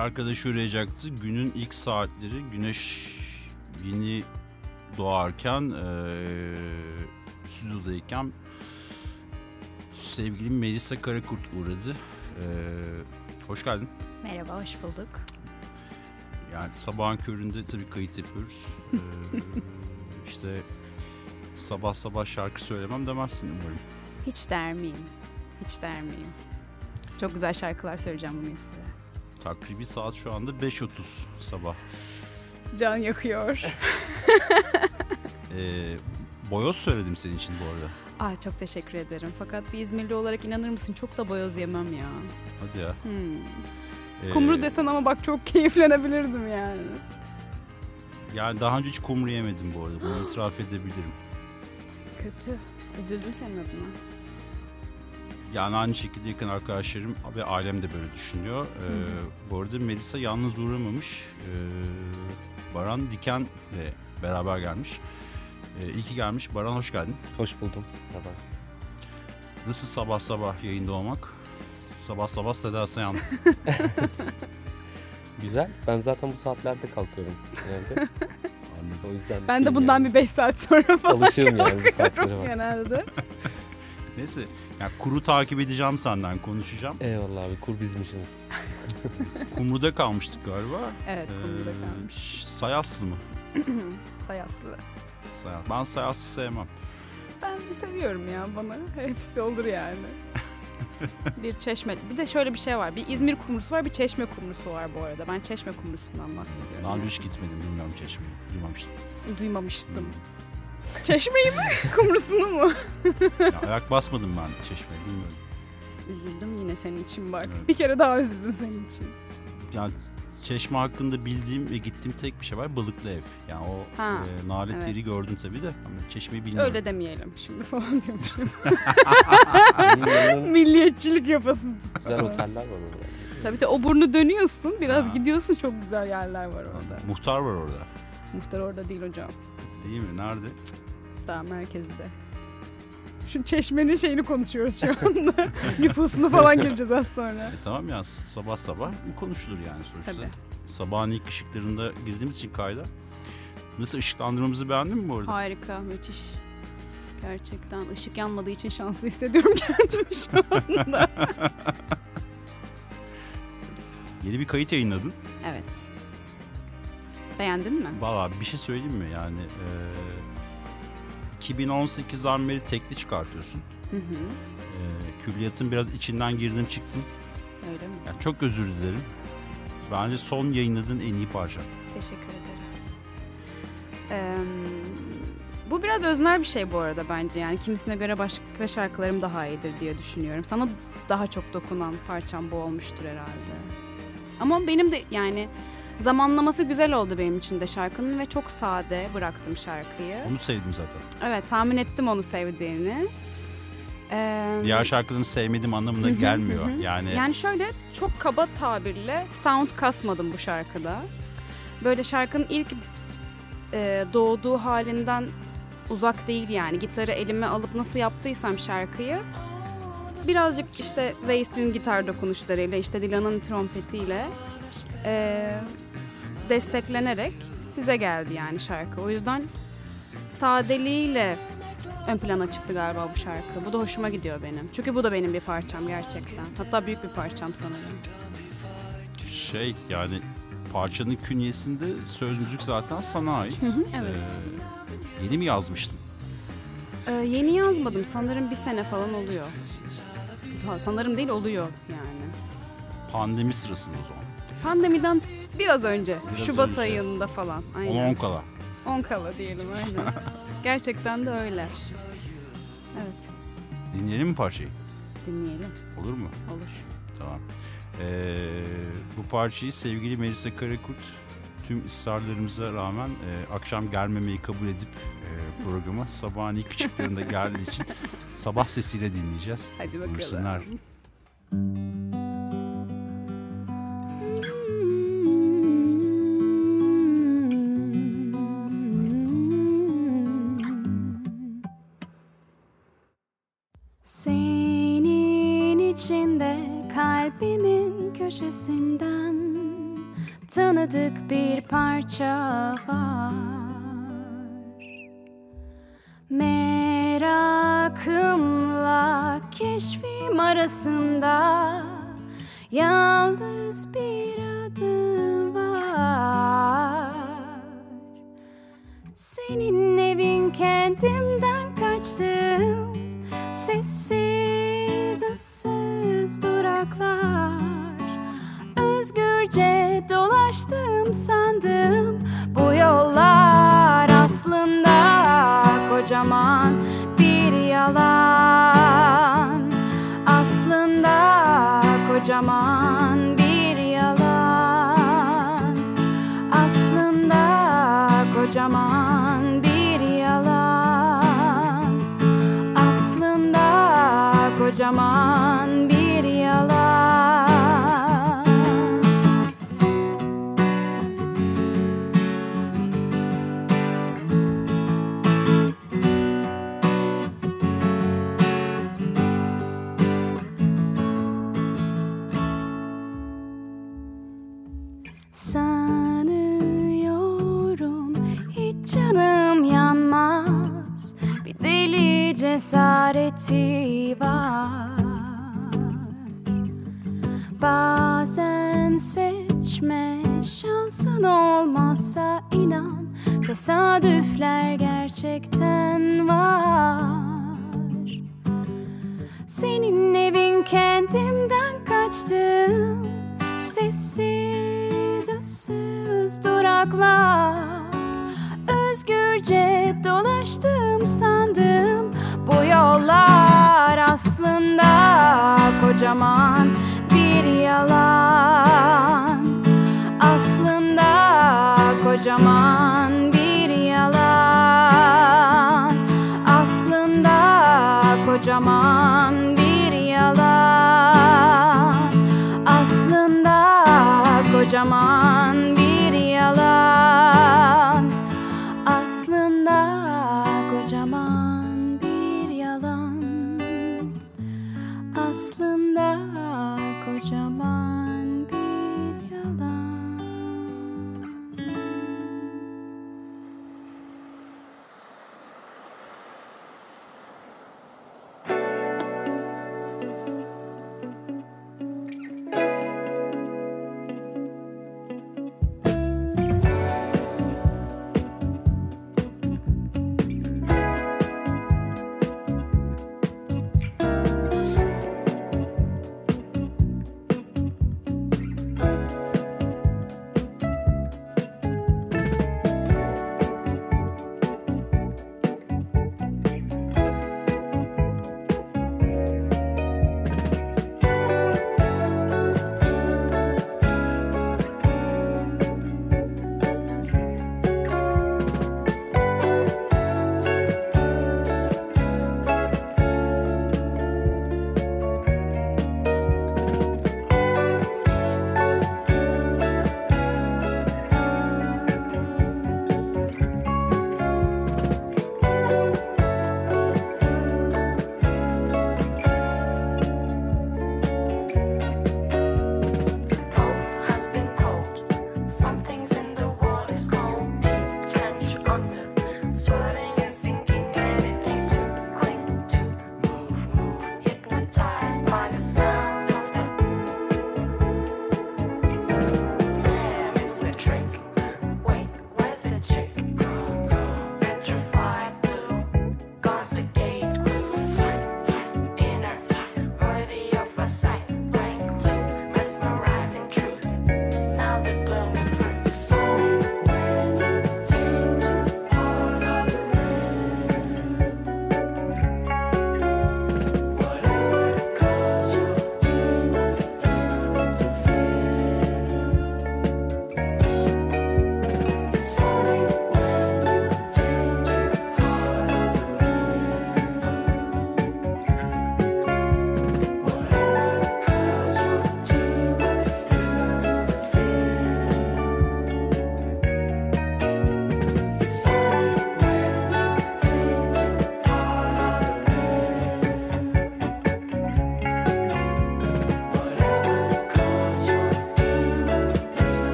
bir arkadaş uğrayacaktı. Günün ilk saatleri güneş yeni doğarken e, stüdyodayken sevgili Melisa Karakurt uğradı. E, hoş geldin. Merhaba, hoş bulduk. Yani sabahın köründe tabii kayıt yapıyoruz. e, işte sabah sabah şarkı söylemem demezsin umarım. Hiç der miyim? Hiç der miyim? Çok güzel şarkılar söyleyeceğim bunu size. Takribi saat şu anda 5.30 sabah. Can yakıyor. E, boyoz söyledim senin için bu arada. Aa, çok teşekkür ederim. Fakat bir İzmirli olarak inanır mısın çok da boyoz yemem ya. Hadi ya. Hmm. E, Kumru desen ama bak çok keyiflenebilirdim yani. Yani daha önce hiç kumru yemedim bu arada. Bunu itiraf edebilirim. Kötü. Üzüldüm senin adına. Yani aynı şekilde yakın arkadaşlarım ve ailem de böyle düşünüyor. Ee, bu arada Melisa yalnız uğramamış. Ee, Baran Diken'le beraber gelmiş. Ee, iyi ki gelmiş. Baran hoş geldin. Hoş buldum. Merhaba. Nasıl sabah sabah yayında olmak? Sabah sabah Seda Sayan. Güzel. Ben zaten bu saatlerde kalkıyorum genelde. o yüzden Ben de bundan yani. bir 5 saat sonra falan Alışığım yani bu saatlere bak. genelde. Neyse. Yani kuru takip edeceğim senden konuşacağım. Eyvallah abi kur bizmişsiniz. Kumru'da kalmıştık galiba. Evet, Kumru'da Ee, kalmış. Sayaslı mı? Sayaslı. Sayas. Ben Sayaslı sevmem. Ben seviyorum ya bana. Hepsi olur yani. bir çeşme. Bir de şöyle bir şey var. Bir İzmir kumrusu var, bir çeşme kumrusu var bu arada. Ben çeşme kumrusundan bahsediyorum. Daha önce hiç gitmedim. Bilmiyorum Çeşme'yi. Duymamıştım. Duymamıştım. Çeşmeyi mi? Kumrusunu mu? Ya, ayak basmadım ben Çeşme'ye. Bilmiyorum. Üzüldüm yine senin için bak. Evet. Bir kere daha üzüldüm senin için. Yani Çeşme hakkında bildiğim ve gittiğim tek bir şey var balıklı ev. Yani o Ha, e, nalet evet. yeri gördüm tabii de ama Çeşme'yi bilmiyorum. Öyle demeyelim şimdi falan diyormuşum. Milliyetçilik yapasın. güzel oteller var orada. Tabii tabii o burnu dönüyorsun. Biraz Ha. gidiyorsun çok güzel yerler var orada. Muhtar var orada. Muhtar orada değil hocam. Değil mi? Nerede? Daha merkezde. Şu çeşmenin şeyini konuşuyoruz şu anda. Nüfusunu falan gireceğiz az sonra. E, tamam ya sabah sabah konuşulur yani sonuçta. Tabii. Sabahın ilk ışıklarında girdiğimiz için kayda. Nasıl ışıklandırmamızı beğendin mi bu arada? Harika, müthiş. Gerçekten ışık yanmadığı için şanslı hissediyorum kendimi şu anda. Yeni bir kayıt yayınladın. evet. Beğendin mi? Valla bir şey söyleyeyim mi? Yani e, 2018'den beri tekli çıkartıyorsun. Hı hı. E, külliyatın biraz içinden girdim çıktım. Öyle mi? Yani çok özür dilerim. Bence son yayınladığın en iyi parça. Teşekkür ederim. Ee, bu biraz öznel bir şey bu arada bence. Yani kimisine göre başka şarkılarım daha iyidir diye düşünüyorum. Sana daha çok dokunan parçam bu olmuştur herhalde. Ama benim de yani zamanlaması güzel oldu benim için de şarkının ve çok sade bıraktım şarkıyı. Onu sevdim zaten. Evet tahmin ettim onu sevdiğini. Ee, Diğer şarkılarını sevmedim anlamına gelmiyor. Yani, Yani şöyle çok kaba tabirle sound kasmadım bu şarkıda. Böyle şarkının ilk e, doğduğu halinden uzak değil yani. Gitarı elime alıp nasıl yaptıysam şarkıyı birazcık işte Waste'in gitar dokunuşlarıyla işte Dilan'ın trompetiyle e, desteklenerek size geldi yani şarkı. O yüzden sadeliğiyle ön plana çıktı galiba bu şarkı. Bu da hoşuma gidiyor benim. Çünkü bu da benim bir parçam gerçekten. Hatta büyük bir parçam sanırım. şey yani parçanın künyesinde söz müzik zaten sana ait. Evet. Ee, yeni mi yazmıştın? Ee, yeni yazmadım. Sanırım bir sene falan oluyor. Ha, sanırım değil oluyor yani. Pandemi sırasında o zaman. Pandemiden biraz önce. Biraz Şubat önce. ayında falan. Aynen. 10 kala. 10 kala diyelim aynen. Gerçekten de öyle. Evet. Dinleyelim mi parçayı? Dinleyelim. Olur mu? Olur. Tamam. Ee, bu parçayı sevgili Melisa Karakurt tüm ısrarlarımıza rağmen e, akşam gelmemeyi kabul edip e, programa sabahın ilk ışıklarında geldiği için sabah sesiyle dinleyeceğiz. Hadi bakalım. Buyursunlar. Senin içinde kalbimin köşesinden tanıdık bir parça var. Merakımla keşfim arasında Yalnız bir adım var. Senin evin kendimden kaçtım Sessiz ıssız duraklar. Özgürce dolaştım sandım Bu yollar aslında kocaman seçme. Şansın olmazsa inan Tesadüfler gerçekten var. Senin evin kendimden kaçtım Sessiz ıssız duraklar. Özgürce dolaştım sandım Bu yollar aslında kocaman bir yalan. Aslında kocaman bir yalan. Aslında kocaman bir yalan. Aslında kocaman bir yalan. Aslında kocaman bir yalan. Aslında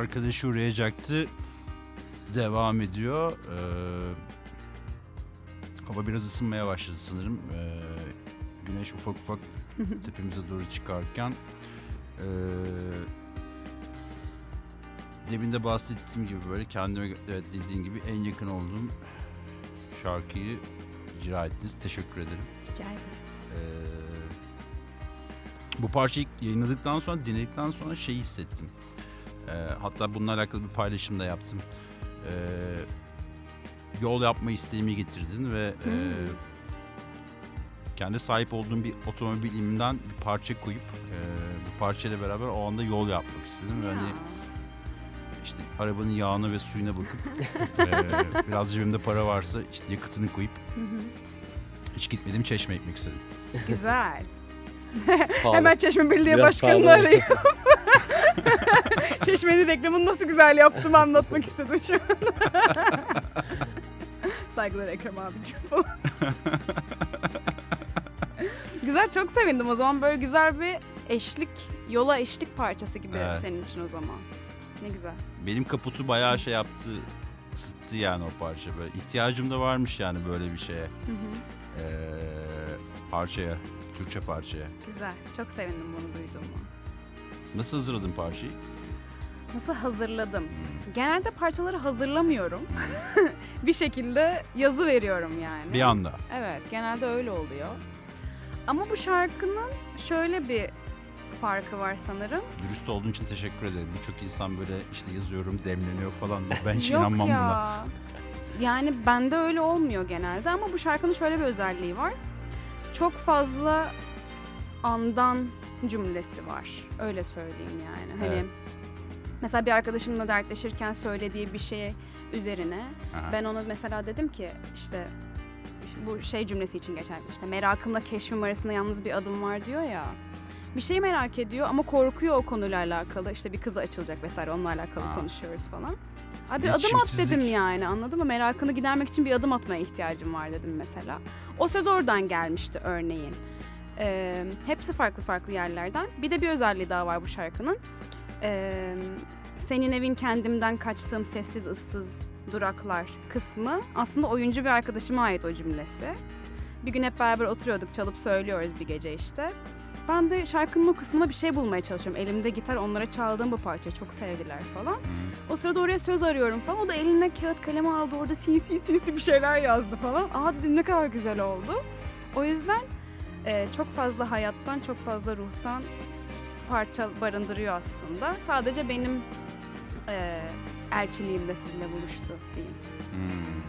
arkadaşı uğrayacaktı. Devam ediyor. Ee, hava biraz ısınmaya başladı sanırım. Ee, güneş ufak ufak tepemize doğru çıkarken ee, demin de bahsettiğim gibi böyle kendime evet dediğin gibi en yakın olduğum şarkıyı icra ettiniz. Teşekkür ederim. Rica ederiz. Ee, bu parçayı yayınladıktan sonra dinledikten sonra şey hissettim. Ee, hatta bununla alakalı bir paylaşım da yaptım. Ee, yol yapma isteğimi getirdin ve e, kendi sahip olduğum bir otomobilimden bir parça koyup e, bu parçayla beraber o anda yol yapmak istedim. Ya. hani işte arabanın yağına ve suyuna bakıp e, biraz cebimde para varsa işte yakıtını koyup Hı hı. hiç gitmediğim çeşme ekmek istedim. Güzel. Hemen Çeşme Belediye Başkanı'nı pahalı. Çeşme'nin reklamını nasıl güzel yaptığımı anlatmak istedim şu an. Saygılar Ekrem abicim falan. güzel çok sevindim o zaman böyle güzel bir eşlik, yola eşlik parçası gibi Evet. senin için o zaman. Ne güzel. Benim kaputu bayağı şey yaptı, ısıttı yani o parça böyle. İhtiyacım da varmış yani böyle bir şeye. Hı hı. Ee, parçaya, Türkçe parçaya. Güzel. Çok sevindim bunu duyduğuma. Nasıl hazırladın parçayı? Nasıl hazırladım? Hmm. Genelde parçaları hazırlamıyorum. bir şekilde yazı veriyorum yani. Bir anda. Evet, genelde öyle oluyor. Ama bu şarkının şöyle bir farkı var sanırım. Dürüst olduğun için teşekkür ederim. Birçok insan böyle işte yazıyorum demleniyor falan. diyor. Ben hiç Yok inanmam ya. buna. Yani bende öyle olmuyor genelde ama bu şarkının şöyle bir özelliği var. Çok fazla andan cümlesi var. Öyle söyleyeyim yani. Hani Evet. mesela bir arkadaşımla dertleşirken söylediği bir şey üzerine Aha. Ben ona mesela dedim ki işte bu şey cümlesi için geçerli işte merakımla keşfim arasında yalnız bir adım var diyor ya. Bir şey merak ediyor ama korkuyor o konuyla alakalı. İşte bir kızı açılacak vesaire onunla alakalı Ha. konuşuyoruz falan. Abi bir adım at dedim yani anladın mı? Merakını gidermek için bir adım atmaya ihtiyacım var dedim mesela. O söz oradan gelmişti örneğin. Ee, hepsi farklı farklı yerlerden. Bir de bir özelliği daha var bu şarkının. Ee, senin evin kendimden kaçtığım sessiz ıssız duraklar kısmı aslında oyuncu bir arkadaşıma ait o cümlesi. Bir gün hep beraber oturuyorduk çalıp söylüyoruz bir gece işte. Ben de şarkının o kısmına bir şey bulmaya çalışıyorum. Elimde gitar onlara çaldığım bu parça çok sevdiler falan. O sırada oraya söz arıyorum falan. O da eline kağıt kalemi aldı orada sinsi sinsi bir şeyler yazdı falan. Aa dedim ne kadar güzel oldu. O yüzden e, çok fazla hayattan çok fazla ruhtan parça barındırıyor aslında. Sadece benim e, elçiliğimde sizinle buluştu diyeyim. Hmm.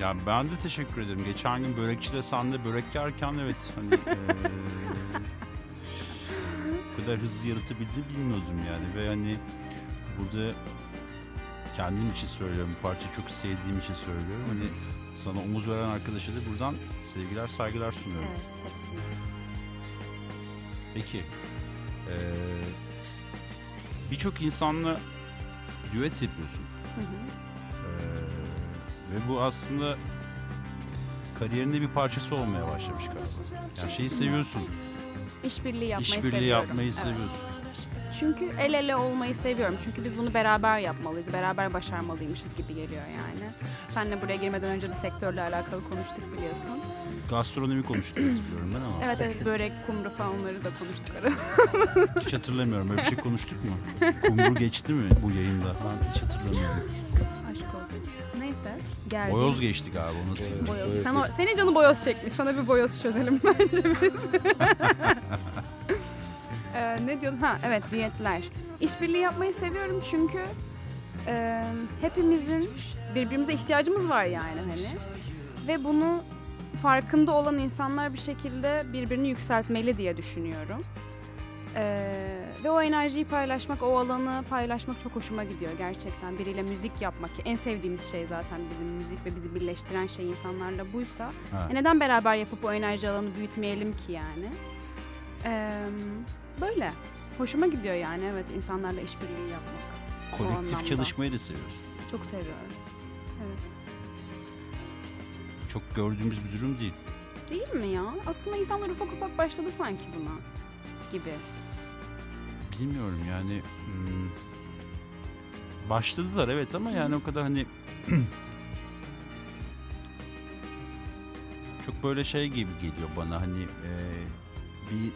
Ya ben de teşekkür ederim. Geçen gün börekçide sende börek yerken evet hani eee, bu kadar hızlı yaratabildiğini bilmiyordum yani ve hani burada kendim için söylüyorum. Bu parçayı çok sevdiğim için söylüyorum. Hani sana omuz veren arkadaşa da buradan sevgiler saygılar sunuyorum. Evet, hepsini. Peki. eee, Birçok insanla düet yapıyorsun. Hı hı. Ee, ve bu aslında kariyerinde bir parçası olmaya başlamış galiba. Yani şeyi seviyorsun, İşbirliği yapmayı işbirliği seviyorum. yapmayı Evet. seviyorsun. Çünkü el ele olmayı seviyorum. Çünkü biz bunu beraber yapmalıyız, beraber başarmalıymışız gibi geliyor yani. Senle buraya girmeden önce de sektörle alakalı konuştuk biliyorsun. Gastronomi konuştuk hatırlıyorum ben ama Evet evet börek, kumru falan onları da konuştuk ara. hiç hatırlamıyorum. Öyle bir şey konuştuk mu? Kumru geçti mi bu yayında? Ben hiç hatırlamıyorum. Aşk olsun. Neyse. Geldi. Boyoz geçti galiba onu hatırlıyorum. Boyoz. Sen senin canı boyoz çekmiş. Sana bir boyoz çözelim bence biz. Ee, ne diyordun? Ha evet düetler. İşbirliği yapmayı seviyorum çünkü e, hepimizin birbirimize ihtiyacımız var yani hani. Ve bunu farkında olan insanlar bir şekilde birbirini yükseltmeli diye düşünüyorum. Ee, ve o enerjiyi paylaşmak, o alanı paylaşmak çok hoşuma gidiyor gerçekten. Biriyle müzik yapmak ki en sevdiğimiz şey zaten bizim müzik ve bizi birleştiren şey insanlarla buysa. Ha. E neden beraber yapıp o enerji alanı büyütmeyelim ki yani? Ee, böyle. Hoşuma gidiyor yani evet insanlarla işbirliği yapmak. Kolektif çalışmayı da seviyorsun. Çok seviyorum. Evet. Çok gördüğümüz bir durum değil. Değil mi ya? Aslında insanlar ufak ufak başladı sanki buna gibi. bilmiyorum yani hmm, başladılar evet ama yani o kadar hani çok böyle şey gibi geliyor bana hani e, bir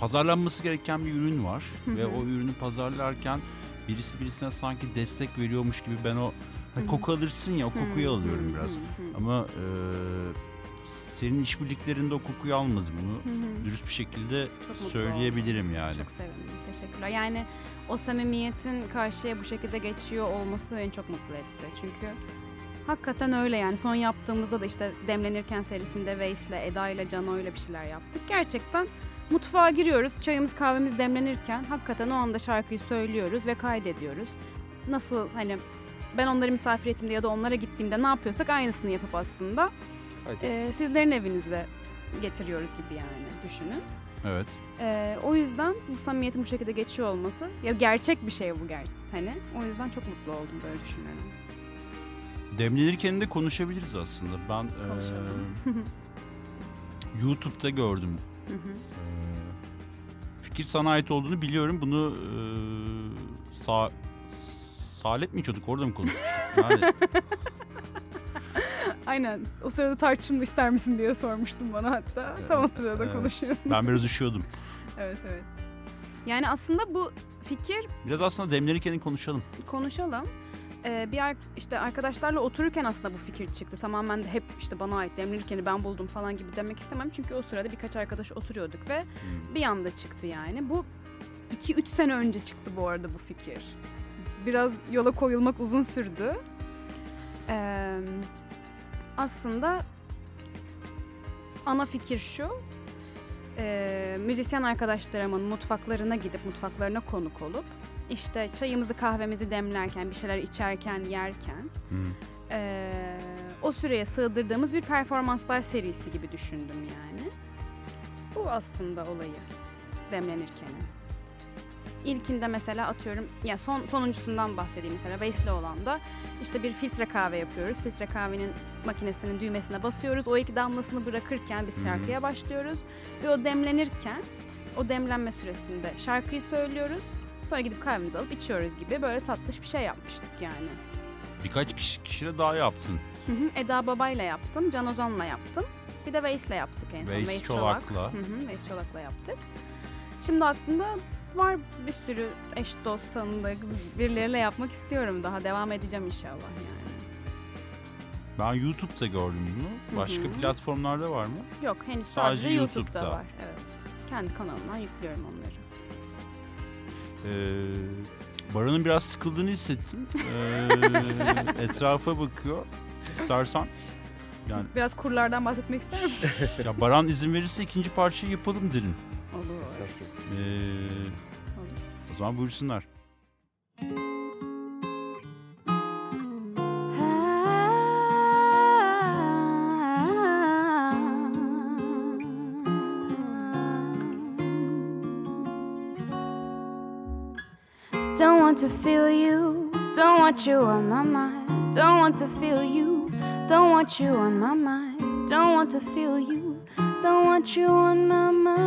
pazarlanması gereken bir ürün var ve o ürünü pazarlarken birisi birisine sanki destek veriyormuş gibi ben o hani koku alırsın ya o kokuyu alıyorum biraz ama e, senin işbirliklerinde o kokuyu almaz bunu dürüst bir şekilde Çok söyleyebilirim yani. Çok sevindim. Teşekkürler. Yani o samimiyetin karşıya bu şekilde geçiyor olması beni çok mutlu etti. Çünkü hakikaten öyle yani. Son yaptığımızda da işte Demlenirken serisinde Veys'le, Eda ile Cano ile bir şeyler yaptık. Gerçekten mutfağa giriyoruz. Çayımız kahvemiz demlenirken hakikaten o anda şarkıyı söylüyoruz ve kaydediyoruz. Nasıl hani ben onları misafir ettiğimde ya da onlara gittiğimde ne yapıyorsak aynısını yapıp aslında Hadi. e, sizlerin evinize getiriyoruz gibi yani düşünün. Evet. Ee, o yüzden bu samimiyetin bu şekilde geçiyor olması ya gerçek bir şey bu ger hani o yüzden çok mutlu oldum böyle düşünerek. Demlenirken de konuşabiliriz aslında. Ben e. YouTube'da gördüm. Hı hı. E, fikir sana ait olduğunu biliyorum. Bunu e, sa Salep mi içiyorduk? Orada mı konuşmuştuk? Yani, Aynen o sırada tarçın ister misin diye sormuştum bana hatta. Tam o sırada evet. konuşuyorum. ben biraz üşüyordum. evet evet. Yani aslında bu fikir Biraz aslında demlenirken konuşalım. konuşalım. Ee, bir ar- işte arkadaşlarla otururken aslında bu fikir çıktı. Tamamen de hep işte bana ait demlenirkeni ben buldum falan gibi demek istemem. Çünkü o sırada birkaç arkadaş oturuyorduk ve Hmm. bir anda çıktı yani. Bu 2-3 sene önce çıktı bu arada bu fikir. Biraz yola koyulmak uzun sürdü. Ee, aslında ana fikir şu. Ee, müzisyen arkadaşlarımın mutfaklarına gidip mutfaklarına konuk olup işte çayımızı kahvemizi demlerken bir şeyler içerken yerken Hmm. ee, o süreye sığdırdığımız bir performanslar serisi gibi düşündüm yani. Bu aslında olayı demlenirken. İlkinde mesela atıyorum ya son sonuncusundan bahsedeyim mesela Veys'le olan da işte bir filtre kahve yapıyoruz. Filtre kahvenin makinesinin düğmesine basıyoruz. O iki damlasını bırakırken biz şarkıya başlıyoruz ve o demlenirken o demlenme süresinde şarkıyı söylüyoruz. Sonra gidip kahvemizi alıp içiyoruz gibi böyle tatlış bir şey yapmıştık yani. Birkaç kişi, kişiyle daha yaptın. Hı hı, Eda Baba'yla yaptım, Can Ozan'la yaptım. Bir de Veys'le yaptık en son. Veys Çolak'la. Hı hı, Veys Çolak'la yaptık. Şimdi aklımda var bir sürü eş dost tanıdık birileriyle yapmak istiyorum daha. Devam edeceğim inşallah yani. Ben YouTube'da gördüm bunu. Başka Hı hı. platformlarda var mı? Yok henüz Sadece sadece, YouTube'da. YouTube'da. var. Evet. Kendi kanalımdan yüklüyorum onları. Ee, Baran'ın biraz sıkıldığını hissettim. Ee, etrafa bakıyor. İstersen yani Biraz kurlardan bahsetmek ister misin? ya Baran izin verirse ikinci parçayı yapalım derim. Olur. Estağfurullah. Ee, o zaman buyursunlar. Don't want to feel you, don't want you on my mind. Don't want to feel you, don't want you on my mind. Don't want to feel you, don't want you on my mind.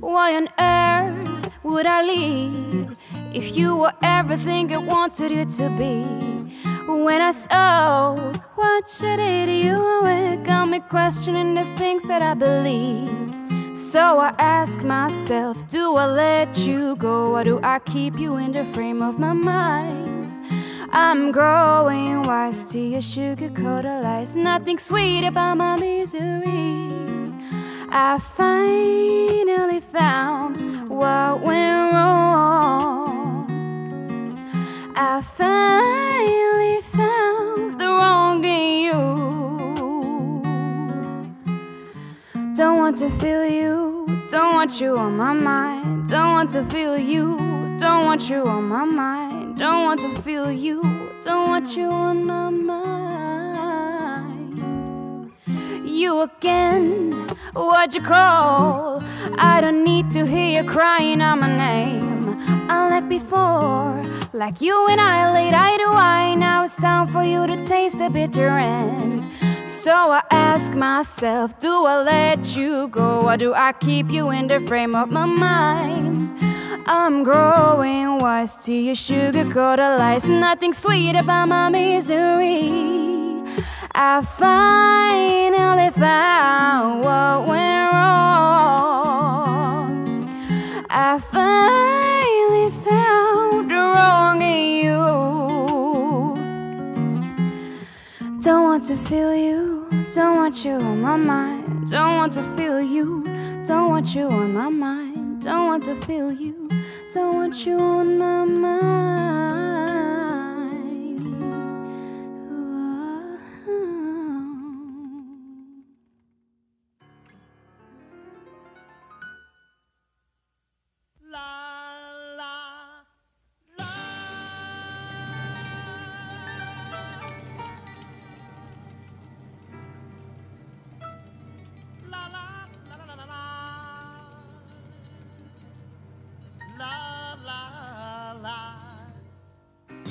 Why on earth would I leave if you were everything I wanted you to be? When I saw what you did, you it got me questioning the things that I believe. So I ask myself, do I let you go or do I keep you in the frame of my mind? I'm growing wise to your sugar-coated lies. Nothing sweet about my misery. I finally found what went wrong. I finally Don't want to feel you, don't want you on my mind. Don't want to feel you, don't want you on my mind. Don't want to feel you, don't want you on my mind. You again, what you call? I don't need to hear you crying out my name. Unlike before, like you and I laid eye to eye. Now it's time for you to taste the bitter end. So I ask myself, do I let you go or do I keep you in the frame of my mind? I'm growing wise to your sugar-coated lies. Nothing sweet about my misery. I finally found what went wrong. want to feel you, don't want you on my mind. Don't want to feel you, don't want you on my mind. Don't want to feel you, don't want you on my mind.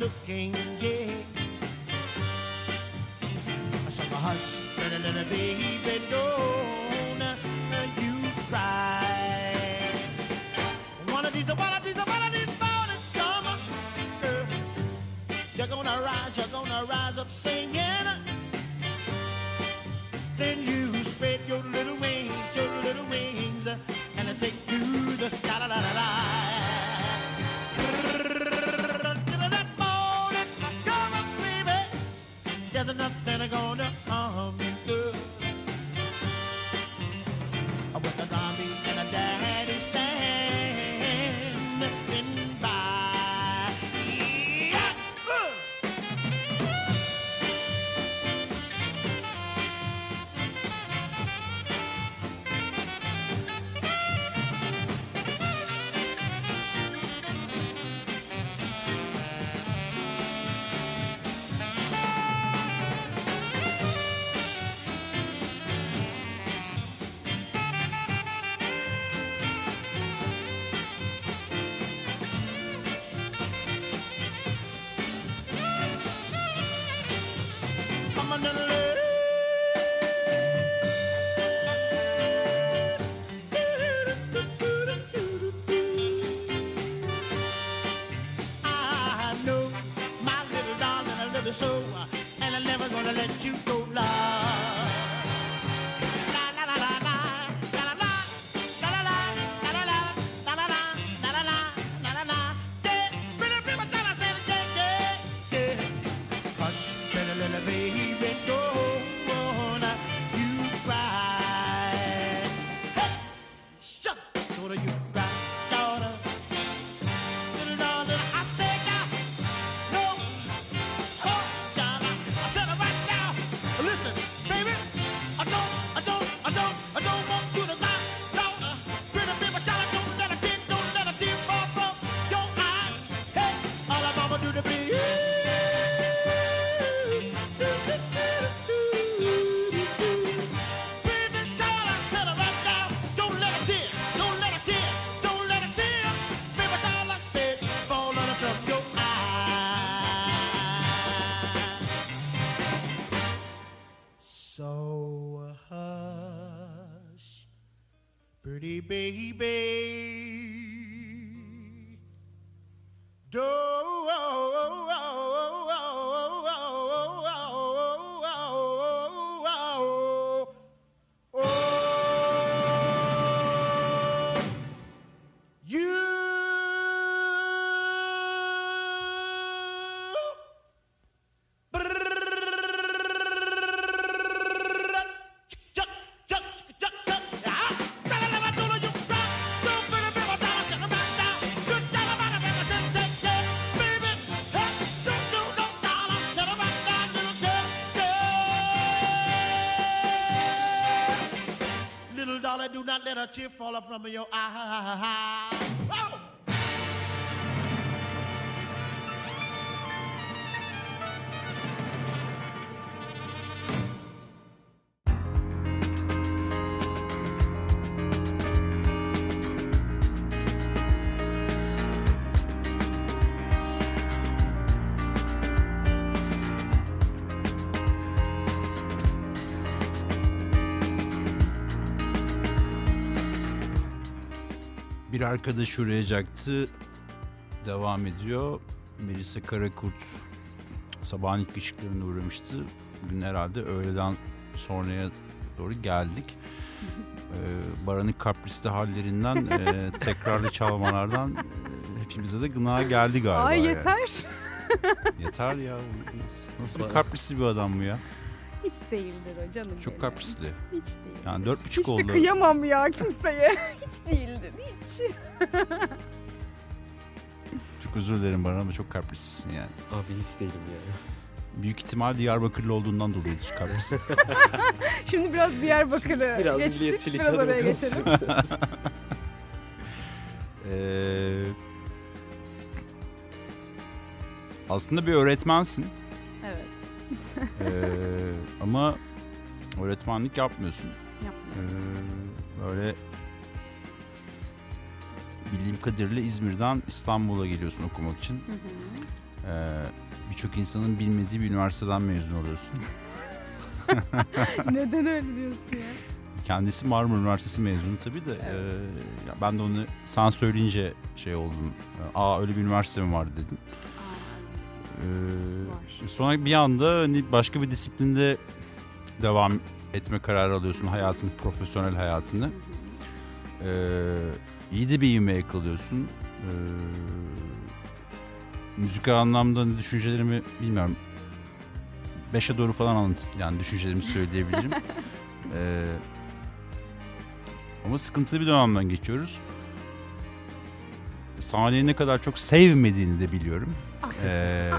looking gay. So hush, little, little baby, don't you cry. One of these, one of these, one of these mornings come, girl. You're gonna rise, you're gonna rise up singing. you fall off from your ah, eye. Bir arkadaş uğrayacaktı. Devam ediyor. Melisa Karakurt sabahın ilk ışıklarına uğramıştı. Bugün herhalde öğleden sonraya doğru geldik. Ee, Baran'ın kaprisli hallerinden, e, tekrarlı çalmalardan e, hepimize de gına geldi galiba. Ay yani. yeter. Yeter ya. Nasıl, nasıl bir kaprisli bir adam bu ya? Hiç değildir o canım Çok benim. kaprisli. Hiç değil. Yani dört buçuk Hiç de oldu. kıyamam ya kimseye. hiç değildir hiç. Çok özür dilerim Baran ama çok kaprislisin yani. Abi hiç değilim ya. Büyük ihtimal Diyarbakırlı olduğundan dolayıdır kaprisli. Şimdi biraz Diyarbakır'ı Biraz geçtik. Biraz oraya geçelim. Ee, aslında bir öğretmensin. Evet. Ee, ama öğretmenlik yapmıyorsun. Yapma. Ee, böyle bildiğim kadarıyla İzmir'den İstanbul'a geliyorsun okumak için. Hı hı. Ee, Birçok insanın bilmediği bir üniversiteden mezun oluyorsun. Neden öyle diyorsun ya? Kendisi Marmara Üniversitesi mezunu tabii de. Evet. ee, ya ben de onu sen söyleyince şey oldum. Aa öyle bir üniversite mi var dedim. Aa, Ee, evet. Var. sonra bir anda hani başka bir disiplinde devam etme kararı alıyorsun hayatını, profesyonel hayatını. Ee, iyi de bir ivme yakalıyorsun. Ee, müzikal anlamda düşüncelerimi bilmiyorum. Beşe doğru falan anlat yani düşüncelerimi söyleyebilirim. Ee, ama sıkıntılı bir dönemden geçiyoruz. Sahneyi ne kadar çok sevmediğini de biliyorum. Ee,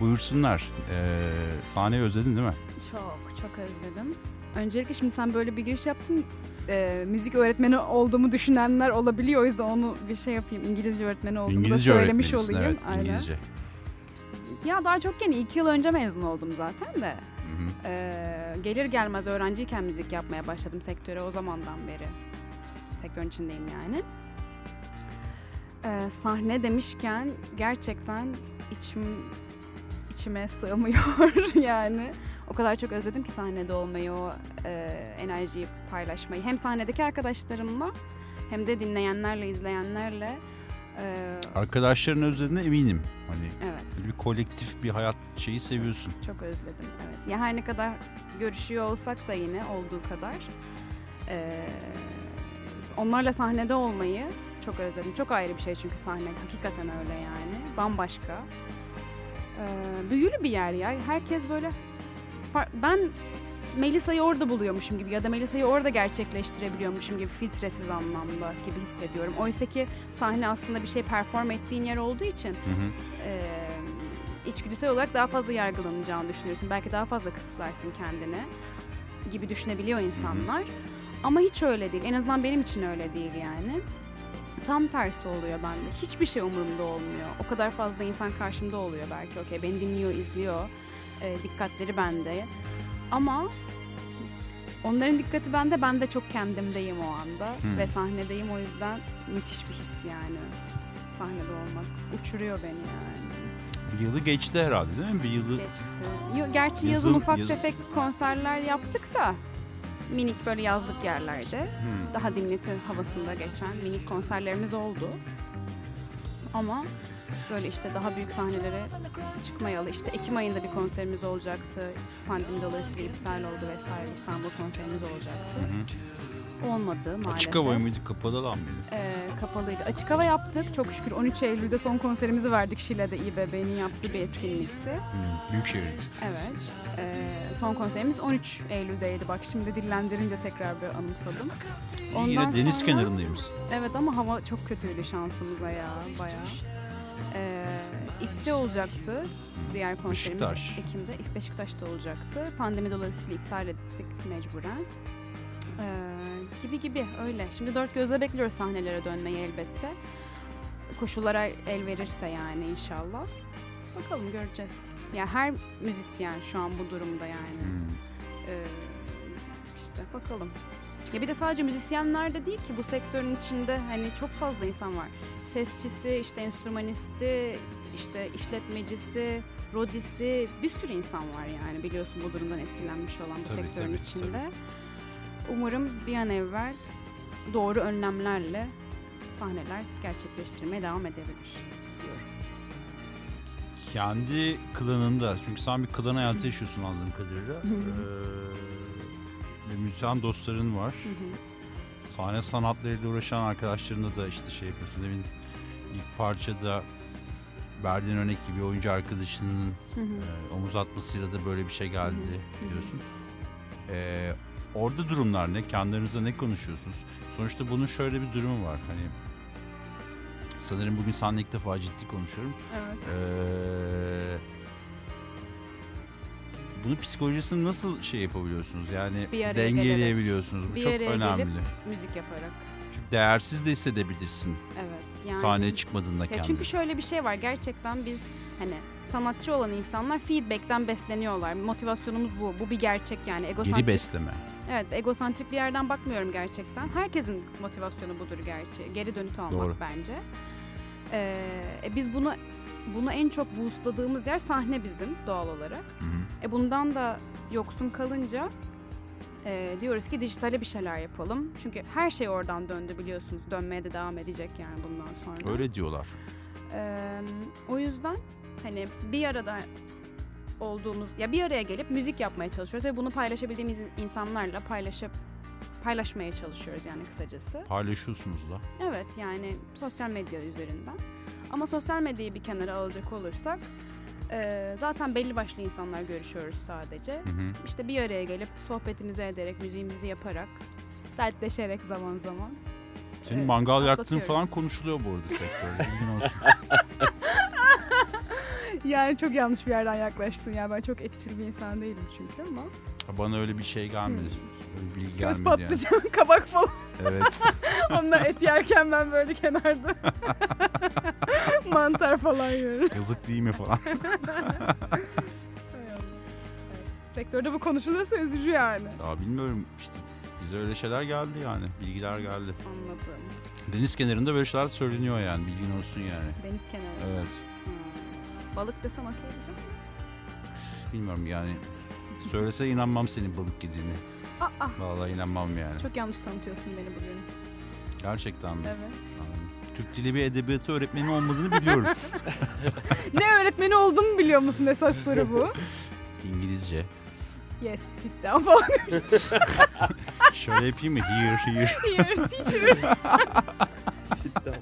buyursunlar. Ee, sahneyi özledin değil mi? Çok çok özledim. Öncelikle şimdi sen böyle bir giriş yaptın. Ee, müzik öğretmeni olduğumu düşünenler olabiliyor. O yüzden onu bir şey yapayım. İngilizce öğretmeni olduğumu İngilizce da söylemiş olayım. evet Aynen. İngilizce. Ya daha çok yeni. iki yıl önce mezun oldum zaten de. Hı hı. Ee, gelir gelmez öğrenciyken müzik yapmaya başladım sektöre o zamandan beri. Sektörün içindeyim yani. Ee, sahne demişken gerçekten içim içime sığmıyor yani. O kadar çok özledim ki sahnede olmayı, o e, enerjiyi paylaşmayı. Hem sahnedeki arkadaşlarımla hem de dinleyenlerle, izleyenlerle. Ee, Arkadaşların özlediğine eminim. Hani evet. bir kolektif bir hayat şeyi seviyorsun. Çok özledim evet. Ya her ne kadar görüşüyor olsak da yine olduğu kadar eee, onlarla sahnede olmayı çok özledim. Çok ayrı bir şey çünkü sahne hakikaten öyle yani. Bambaşka. Eee, büyülü bir yer ya. Herkes böyle ben Melisa'yı orada buluyormuşum gibi ya da Melisa'yı orada gerçekleştirebiliyormuşum gibi filtresiz anlamda gibi hissediyorum. Oysa ki sahne aslında bir şey perform ettiğin yer olduğu için Hı hı. e, içgüdüsel olarak daha fazla yargılanacağını düşünüyorsun. Belki daha fazla kısıtlarsın kendini gibi düşünebiliyor insanlar. Ama hiç öyle değil. En azından benim için öyle değil yani. Tam tersi oluyor bende. Hiçbir şey umurumda olmuyor. O kadar fazla insan karşımda oluyor belki. Okey beni dinliyor, izliyor. E, dikkatleri bende. Ama onların dikkati bende, ben de çok kendimdeyim o anda. Hmm. Ve sahnedeyim o yüzden müthiş bir his yani. Sahnede olmak uçuruyor beni yani. Bir yılı geçti herhalde değil mi? Bir yılı Geçti. Yo, gerçi yazın, Yazın- ufak yaz- tefek konserler yaptık da minik böyle yazlık yerlerde Hı. daha dinleti havasında geçen minik konserlerimiz oldu. Ama böyle işte daha büyük sahnelere çıkmayalı. İşte Ekim ayında bir konserimiz olacaktı. Pandemi dolayısıyla iptal oldu vesaire. İstanbul konserimiz olacaktı. Hı hı. Olmadı maalesef. Açık hava mıydı kapalı alan mıydı? Ee, kapalıydı. Açık hava yaptık. Çok şükür 13 Eylül'de son konserimizi verdik Şile'de İBB'nin yaptığı bir etkinlikti. Hı. Büyükşehir. Evet. Ee, son konserimiz 13 Eylül'deydi. Bak şimdi dillendirince tekrar bir anımsadım. İyi, Yine deniz sonra- kenarındaymış. Evet ama hava çok kötüydü şansımıza ya bayağı. Ee, İF'te olacaktı diğer konserimiz Beşiktaş. Ekim'de. İF Beşiktaş'ta olacaktı. Pandemi dolayısıyla iptal ettik mecburen. Ee, gibi gibi öyle. Şimdi dört gözle bekliyoruz sahnelere dönmeyi elbette. Koşullara el verirse yani inşallah. Bakalım göreceğiz. Ya her müzisyen şu an bu durumda yani. Hmm. Ee, işte bakalım. Ya bir de sadece müzisyenler de değil ki bu sektörün içinde hani çok fazla insan var. Sesçisi, işte enstrümanisti, işte işletmecisi, rodisi bir sürü insan var yani biliyorsun bu durumdan etkilenmiş olan bu Tabii, sektörün tabii, içinde. Umarım bir an evvel doğru önlemlerle sahneler gerçekleştirilmeye devam edebilir diyorum. Kendi klanında çünkü sen bir klan hayatı yaşıyorsun anladığım kadarıyla. Ee, müzisyen dostların var. Sahne sanatlarıyla uğraşan arkadaşlarına da işte şey yapıyorsun. Demin ilk parçada verdiğin örnek gibi oyuncu arkadaşının e, omuz atmasıyla da böyle bir şey geldi diyorsun. Ee, orada durumlar ne? Kendi aranızda ne konuşuyorsunuz? Sonuçta bunun şöyle bir durumu var. Hani sanırım bugün seninle ilk defa ciddi konuşuyorum. Evet. Ee, bunu psikolojisini nasıl şey yapabiliyorsunuz? Yani Bir araya dengeleyebiliyorsunuz. Bu Bir çok araya gelip- önemli. Müzik yaparak. Çünkü değersiz de hissedebilirsin Evet. Yani sahneye çıkmadığında kendini. çünkü şöyle bir şey var gerçekten biz hani sanatçı olan insanlar feedback'ten besleniyorlar. Motivasyonumuz bu. Bu bir gerçek yani. Geri Egosantrik, besleme. evet, egosantrik bir yerden bakmıyorum gerçekten. Herkesin motivasyonu budur gerçi. Geri dönüt almak Doğru. bence. Ee, e, biz bunu bunu en çok boostladığımız yer sahne bizim doğal olarak. Hı hı. E bundan da yoksun kalınca e, diyoruz ki dijitale bir şeyler yapalım. Çünkü her şey oradan döndü biliyorsunuz. Dönmeye de devam edecek yani bundan sonra. Öyle diyorlar. Ee, o yüzden hani bir arada olduğumuz ya bir araya gelip müzik yapmaya çalışıyoruz ve bunu paylaşabildiğimiz insanlarla paylaşıp paylaşmaya çalışıyoruz yani kısacası. Paylaşıyorsunuz da. Evet yani sosyal medya üzerinden. Ama sosyal medyayı bir kenara alacak olursak e, zaten belli başlı insanlar görüşüyoruz sadece. Hı hı. İşte bir araya gelip sohbetimizi ederek, müziğimizi yaparak, dertleşerek zaman zaman. Senin Evet, mangal yaktığın falan konuşuluyor bu arada sektörde. Bilgin olsun. Yani çok yanlış bir yerden yaklaştın ya. Ben çok etçil bir insan değilim çünkü ama. Bana öyle bir şey gelmedi. Öyle bir bilgi Göz gelmedi yani. patlıcan, kabak falan. Evet. Onlar et yerken ben böyle kenarda mantar falan yiyorum. Yazık değil mi falan. Evet. Sektörde bu konuşuluyorsa üzücü yani. Daha bilmiyorum işte bize öyle şeyler geldi yani. Bilgiler geldi. Anladım. Deniz kenarında böyle şeyler söyleniyor yani. Bilgin olsun yani. Deniz kenarı. Evet. Hmm. Balık desen okey diyeceğim. Bilmiyorum yani. Söylese inanmam senin balık yediğini. Aa, Vallahi inanmam yani. çok yanlış tanıtıyorsun beni bugün. Gerçekten mi? Evet. Anladım. Türk Dili ve Edebiyatı öğretmeni olmadığını biliyorum. ne öğretmeni olduğumu biliyor musun esas soru bu? İngilizce. Yes, sit down falan. Şöyle yapayım mı? Here, here. Here, teacher. Sit down.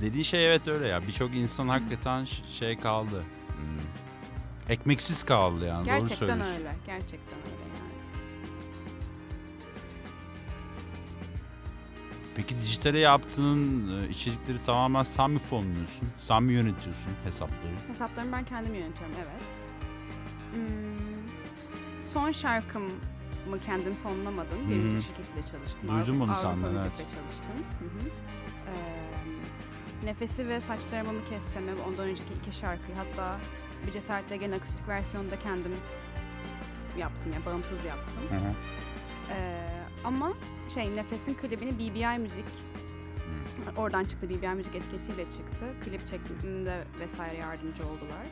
Dediği şey evet öyle ya. Birçok insan hakikaten ş- şey kaldı. Hmm. Ekmeksiz kaldı yani. Doğru Gerçekten söylüyorsun. öyle. Gerçekten öyle yani. Peki dijitale yaptığın e, içerikleri tamamen sen mi fonluyorsun? Sen mi yönetiyorsun hesapları? Hesaplarımı ben kendim yönetiyorum, evet. Hmm, son şarkımı kendim fonlamadım. Bir Hı hı. müzik şirketiyle çalıştım. Duydum Avrupa- onu senden, Avrupa. Müzik'le çalıştım. Hı hı. Ee, Nefesi ve Saçlarımı mı ondan önceki iki şarkıyı hatta bir Cesaretle Gelen akustik versiyonu da kendim yaptım yani bağımsız yaptım. Ee, ama şey Nefes'in klibini BBI Müzik oradan çıktı BBI Müzik etiketiyle çıktı. Klip çekiminde vesaire yardımcı oldular.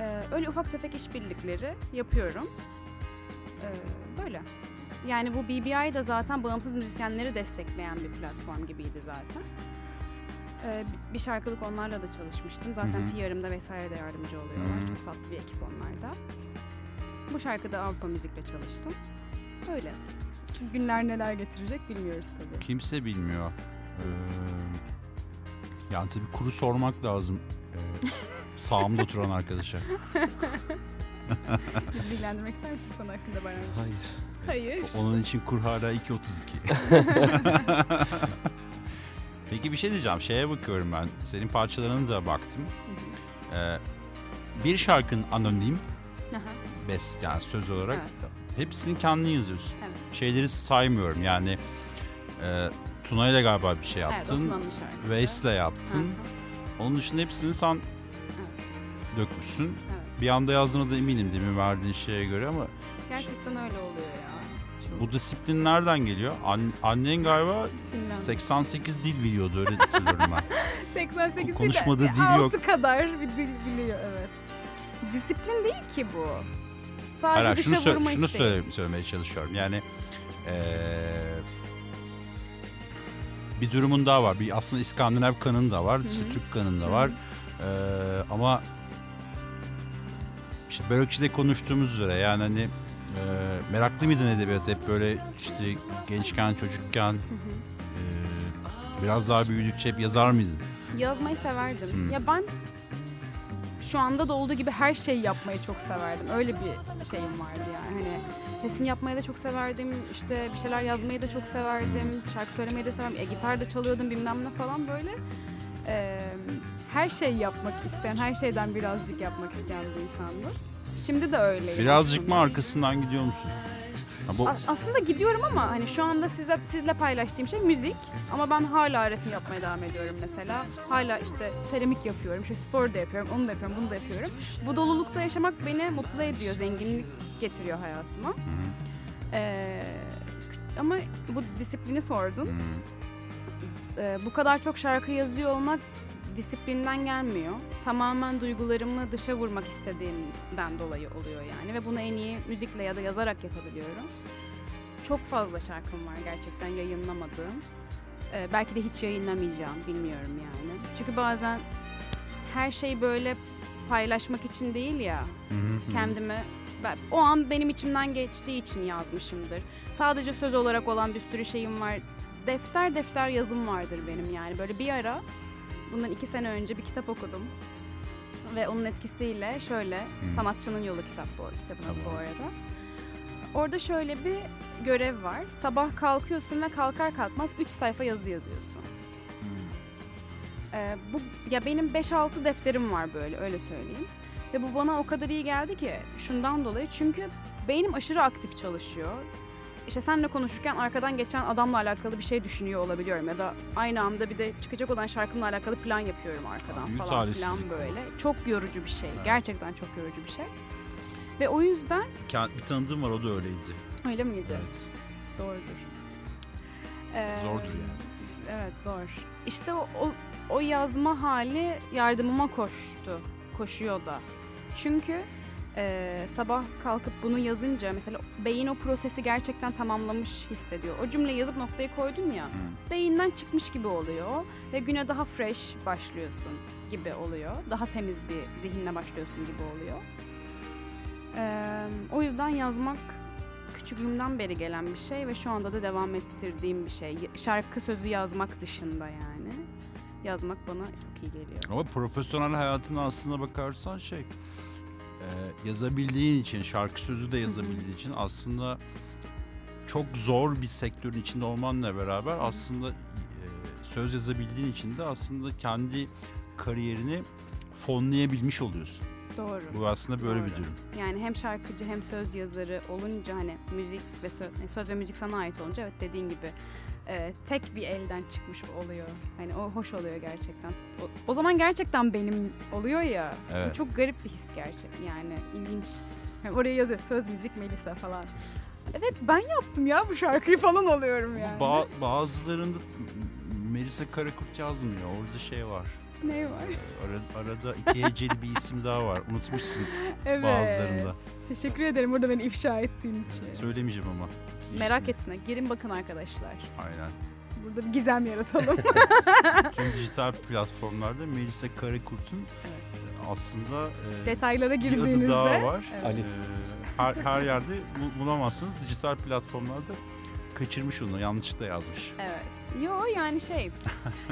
Ee, öyle ufak tefek işbirlikleri yapıyorum. Ee, böyle. Yani bu BBI de zaten bağımsız müzisyenleri destekleyen bir platform gibiydi zaten. Ee, bir şarkılık onlarla da çalışmıştım. Zaten Hı hı. PR'ımda vesaire de yardımcı oluyorlar. Hı hı. Çok tatlı bir ekip onlar da. Bu şarkıda Avrupa Müzik'le çalıştım. Öyle. Şimdi günler neler getirecek bilmiyoruz tabii. Kimse bilmiyor. Ee, yani tabii kuru sormak lazım. Ee, sağımda oturan arkadaşa. Bizi bilgilendirmek ister misin konu hakkında Baran? Hayır. Hayır. Onun için kur hala 2.32. Peki bir şey diyeceğim. Şeye bakıyorum ben. Senin parçalarına da baktım. Hı hı. Ee, bir şarkın anonim, Aha. best yani söz olarak. Evet. Hepsini kendin yazıyorsun. Evet. Şeyleri saymıyorum yani. E, Tuna ile galiba bir şey Evet, yaptın. Şarkısı. Veys'le yaptın. hı, Onun dışında hepsini sen Evet. dökmüşsün. Evet. Bir anda yazdığına da eminim demin verdiğin şeye göre ama Gerçekten öyle. Çok bu disiplin nereden geliyor? An- annen galiba filmden. 88 dil biliyordu öyle hatırlıyorum ben. 88 Konuşmadığı bir de dil yok. 6 kadar bir dil biliyor evet. Disiplin değil ki bu. Sadece Hayır, dışa şunu, sö- vurma şunu isteği. söyle- söylemeye çalışıyorum. Yani eee, bir durumun daha var. Bir aslında İskandinav kanın da var, işte. Türk kanın da var. Eee, ama işte Börekçi'de konuştuğumuz üzere yani hani eee, meraklı mıydın edebiyat hep böyle işte gençken çocukken Hı hı. eee, biraz daha büyüdükçe hep yazar mıydın? Yazmayı severdim. Hmm. Ya ben şu anda da olduğu gibi her şeyi yapmayı çok severdim. Öyle bir şeyim vardı yani. Hani resim yapmayı da çok severdim. işte bir şeyler yazmayı da çok severdim. Şarkı söylemeyi de severdim. E, gitar da çalıyordum bilmem ne falan böyle. Ee, her şeyi yapmak isteyen, her şeyden birazcık yapmak isteyen bir insandım. Şimdi de öyleyim. Birazcık mı arkasından gidiyor musun? Ha, bu A- aslında gidiyorum ama hani şu anda size sizle paylaştığım şey müzik ama ben hala resim yapmaya devam ediyorum mesela. Hala işte seramik yapıyorum, işte spor da yapıyorum, onu da yapıyorum, bunu da yapıyorum. Bu dolulukta yaşamak beni mutlu ediyor, zenginlik getiriyor hayatıma. Hı hı, Ee, ama bu disiplini sordun. hı. Ee, bu kadar çok şarkı yazıyor olmak disiplinden gelmiyor. Tamamen duygularımı dışa vurmak istediğimden dolayı oluyor yani ve bunu en iyi müzikle ya da yazarak yapabiliyorum. Çok fazla şarkım var gerçekten yayınlamadığım. Ee, belki de hiç yayınlamayacağım bilmiyorum yani. Çünkü bazen her şey böyle paylaşmak için değil ya kendime ben, o an benim içimden geçtiği için yazmışımdır. Sadece söz olarak olan bir sürü şeyim var. Defter defter yazım vardır benim yani. Böyle bir ara bundan iki sene önce bir kitap okudum. Ve onun etkisiyle şöyle, Hı. Sanatçının Yolu kitap bu kitabın adı bu Tamam. arada. Orada şöyle bir görev var. Sabah kalkıyorsun ve kalkar kalkmaz 3 sayfa yazı yazıyorsun. Ee, bu ya benim 5-6 defterim var böyle öyle söyleyeyim. Ve bu bana o kadar iyi geldi ki şundan dolayı çünkü beynim aşırı aktif çalışıyor. İşte seninle konuşurken arkadan geçen adamla alakalı bir şey düşünüyor olabiliyorum ya da aynı anda bir de çıkacak olan şarkımla alakalı plan yapıyorum arkadan Büyük falan filan böyle. Çok yorucu bir şey. Evet. Gerçekten çok yorucu bir şey. Ve o yüzden Bir tanıdığım var o da öyleydi. öyle miydi? Evet. Doğrudur. Ee, Zordur yani. Evet zor. İşte o, o, o yazma hali yardımıma koştu. Koşuyor da. Çünkü e, sabah kalkıp bunu yazınca mesela beyin o prosesi gerçekten tamamlamış hissediyor. O cümleyi yazıp noktayı koydun ya Hı. beyinden çıkmış gibi oluyor ve güne daha fresh başlıyorsun gibi oluyor. Daha temiz bir zihinle başlıyorsun gibi oluyor. Ee, o yüzden yazmak küçüklüğümden beri gelen bir şey ve şu anda da devam ettirdiğim bir şey. Şarkı sözü yazmak dışında yani. Yazmak bana çok iyi geliyor. Ama profesyonel hayatına aslında bakarsan şey e, yazabildiğin için şarkı sözü de yazabildiğin için aslında çok zor bir sektörün içinde olmanla beraber aslında e, söz yazabildiğin için de aslında kendi kariyerini fonlayabilmiş oluyorsun. Doğru. Bu aslında böyle bir Doğru. durum. Yani hem şarkıcı hem söz yazarı olunca hani müzik ve söz, söz ve müzik sana ait olunca evet dediğin gibi e, tek bir elden çıkmış oluyor. Hani o hoş oluyor gerçekten. O, o zaman gerçekten benim oluyor ya. Evet. Bu çok garip bir his gerçekten yani ilginç. Yani oraya yazıyor söz müzik Melisa falan. Evet ben yaptım ya bu şarkıyı falan oluyorum yani. Ba- bazılarında Melisa Karakurt yazmıyor. Orada şey var. Ne var? E, Ara- arada iki heceli bir isim daha var. Unutmuşsun Evet. bazılarında. Teşekkür ederim burada beni ifşa ettiğin için. Söylemeyeceğim ama. Merak İsmi. etsin. Girin bakın arkadaşlar. Aynen. Burada bir gizem yaratalım. Tüm dijital platformlarda Melisa Karakurt'un evet. aslında e, Detaylara bir girdiğinizde. adı daha var. Evet. Ali. E, her, her yerde bu- bulamazsınız. Dijital platformlarda kaçırmış onu. Yanlışlıkla yazmış. Evet. Yo yani şey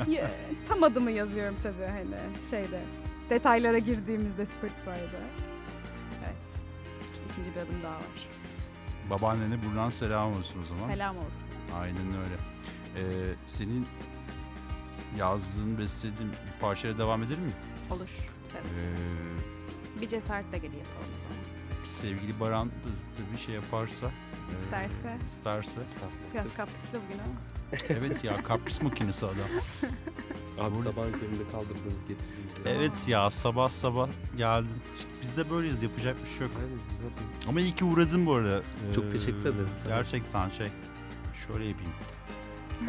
ya, tam adımı yazıyorum tabii hani şeyde detaylara girdiğimizde Spotify'da. Evet. İkinci bir adım daha var. Babaannene buradan selam olsun o zaman. Selam olsun. Aynen öyle. E, senin yazdığın, beslediğin bir parçayla devam edelim mi? Olur. Severiz. E, Bir cesaret de geri yapalım o zaman. sevgili Baran da tabii şey yaparsa, İsterse. isterse. Biraz kaprisli bugün ama. evet ya kapris makinesi adam. Abi Burada- sabah köründe kaldırdınız getirdiniz. ya. Evet ya sabah sabah geldin. İşte biz de böyleyiz yapacak bir şey yok. Aynen. Ama iyi ki uğradın bu arada. Çok Ee, teşekkür ederim. Gerçekten şey. Şöyle yapayım.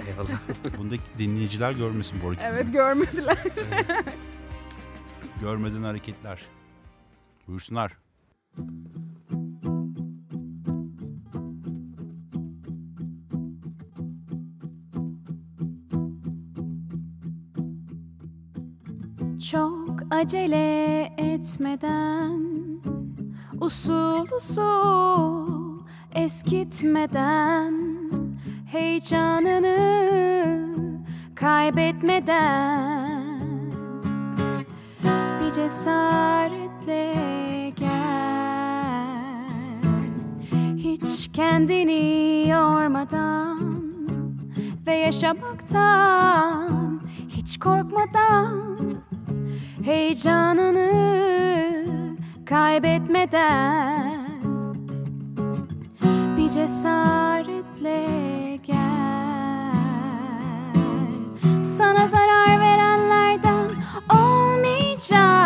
Eyvallah. Bundaki dinleyiciler görmesin bu hareketi. Evet görmediler. Görmeden hareketler. Buyursunlar. Çok acele etmeden Usul usul eskitmeden Heyecanını kaybetmeden Bir cesaretle gel. Hiç kendini yormadan Ve yaşamaktan hiç korkmadan heyecanını kaybetmeden bir cesaretle gel. Sana zarar verenlerden olmayacağım.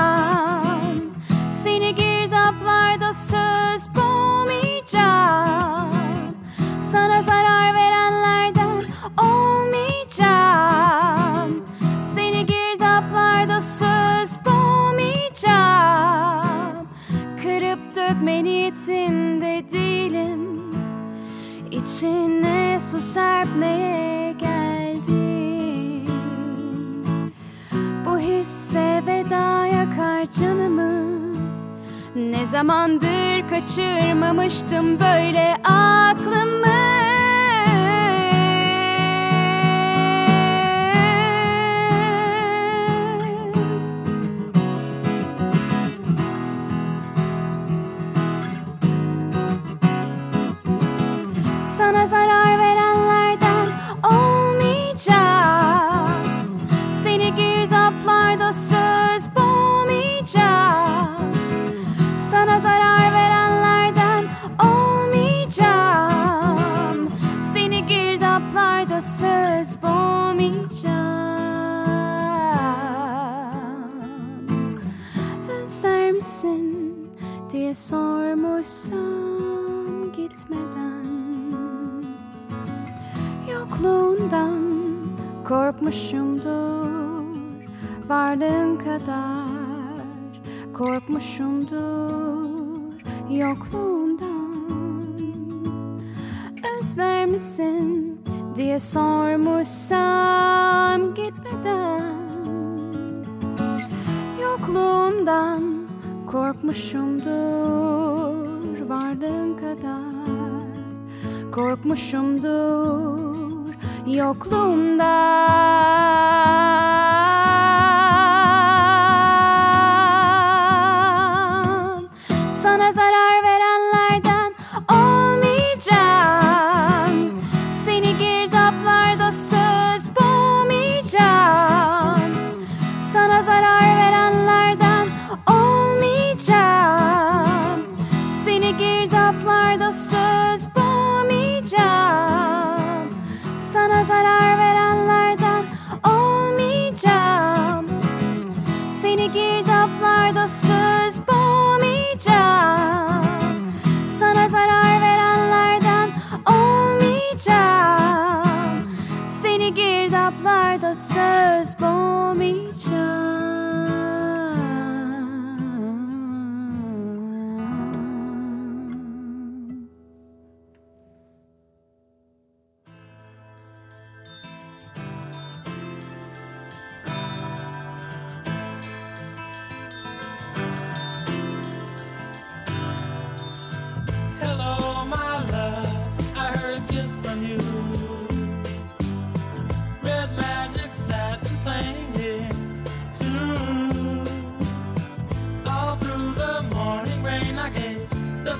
Seni girdaplarda söz boğmayacağım sana zarar niyetinde değilim. İçine su serpmeye geldim. Bu hisse veda yakar canımı. Ne zamandır kaçırmamıştım böyle aklımı korkmuşumdur Varlığın kadar. Korkmuşumdur Yokluğundan. Özler misin diye sormuşsam gitmeden. Yokluğundan korkmuşumdur Varlığın kadar. Korkmuşumdur yokluğundan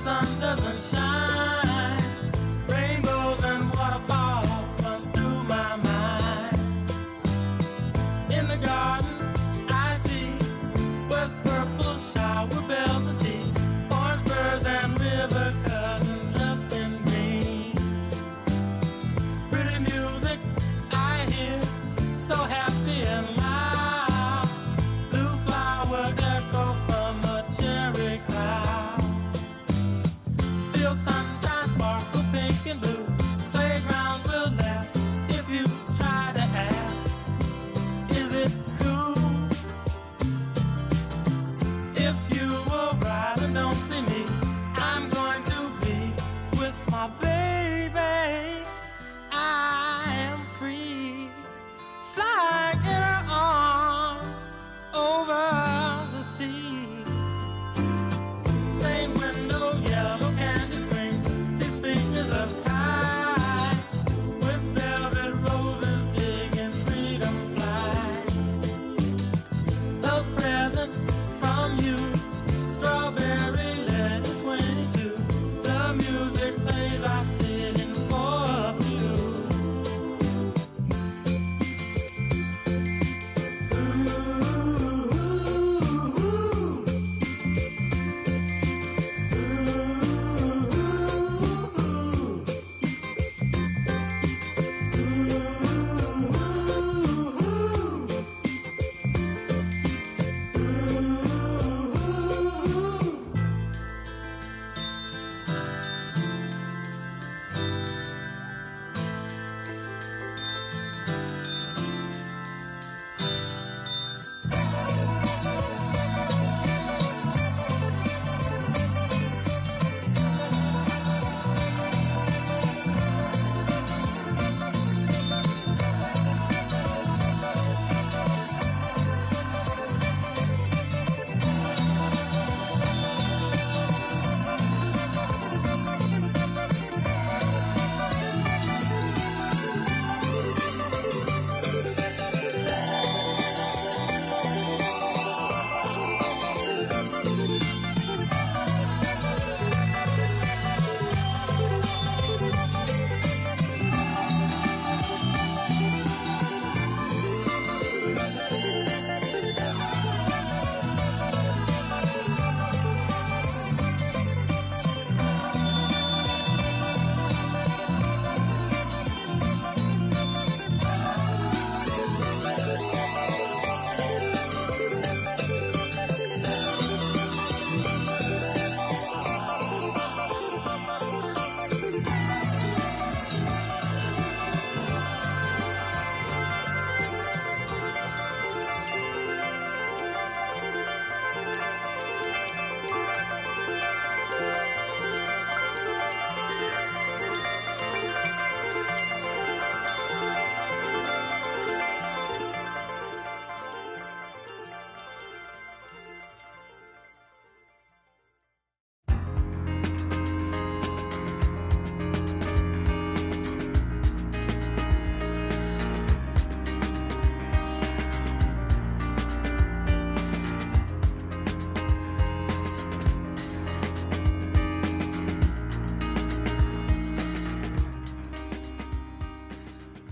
sun doesn't shine.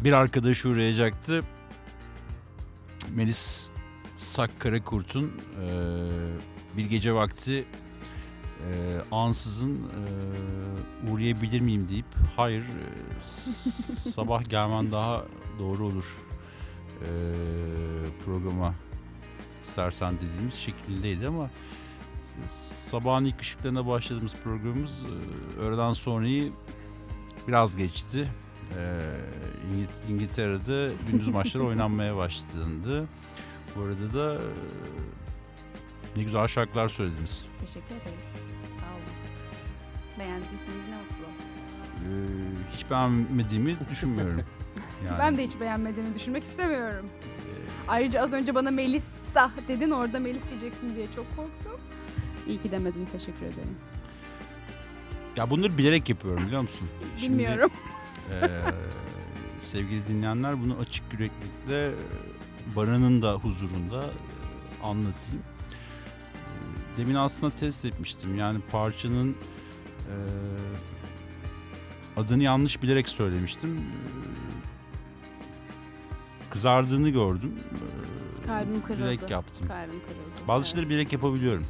Bir arkadaşı uğrayacaktı. Melis Sak Karakurt'un e, bir gece vakti e, ansızın e, uğrayabilir miyim deyip hayır e, sabah gelmen daha doğru olur e, programa istersen dediğimiz şekildeydi ama sabahın ilk ışıklarına başladığımız programımız e, öğleden sonrayı biraz geçti. E, İngil- İngiltere'de gündüz maçları oynanmaya başlandı. Bu arada da e, ne güzel şarkılar söylediniz. Teşekkür ederiz. Sağ olun. Beğendiyseniz ne mutlu. E, hiç beğenmediğimi düşünmüyorum. Yani, Ben de hiç beğenmediğini düşünmek istemiyorum. e, Ayrıca az önce bana Melissa dedin orada Melis diyeceksin diye çok korktum. İyi ki demedin teşekkür ederim. ya bunları bilerek yapıyorum biliyor musun? Şimdi, Bilmiyorum. e, sevgili dinleyenler bunu açık yüreklilikle e, Baran'ın da huzurunda e, anlatayım. E, Demin aslında test etmiştim. Yani parçanın e, adını yanlış bilerek söylemiştim. Kızardığını gördüm. Kalbim kırıldı. Bilerek yaptım. Kalbim kırıldı. Bazı şeyleri Evet. bilerek yapabiliyorum.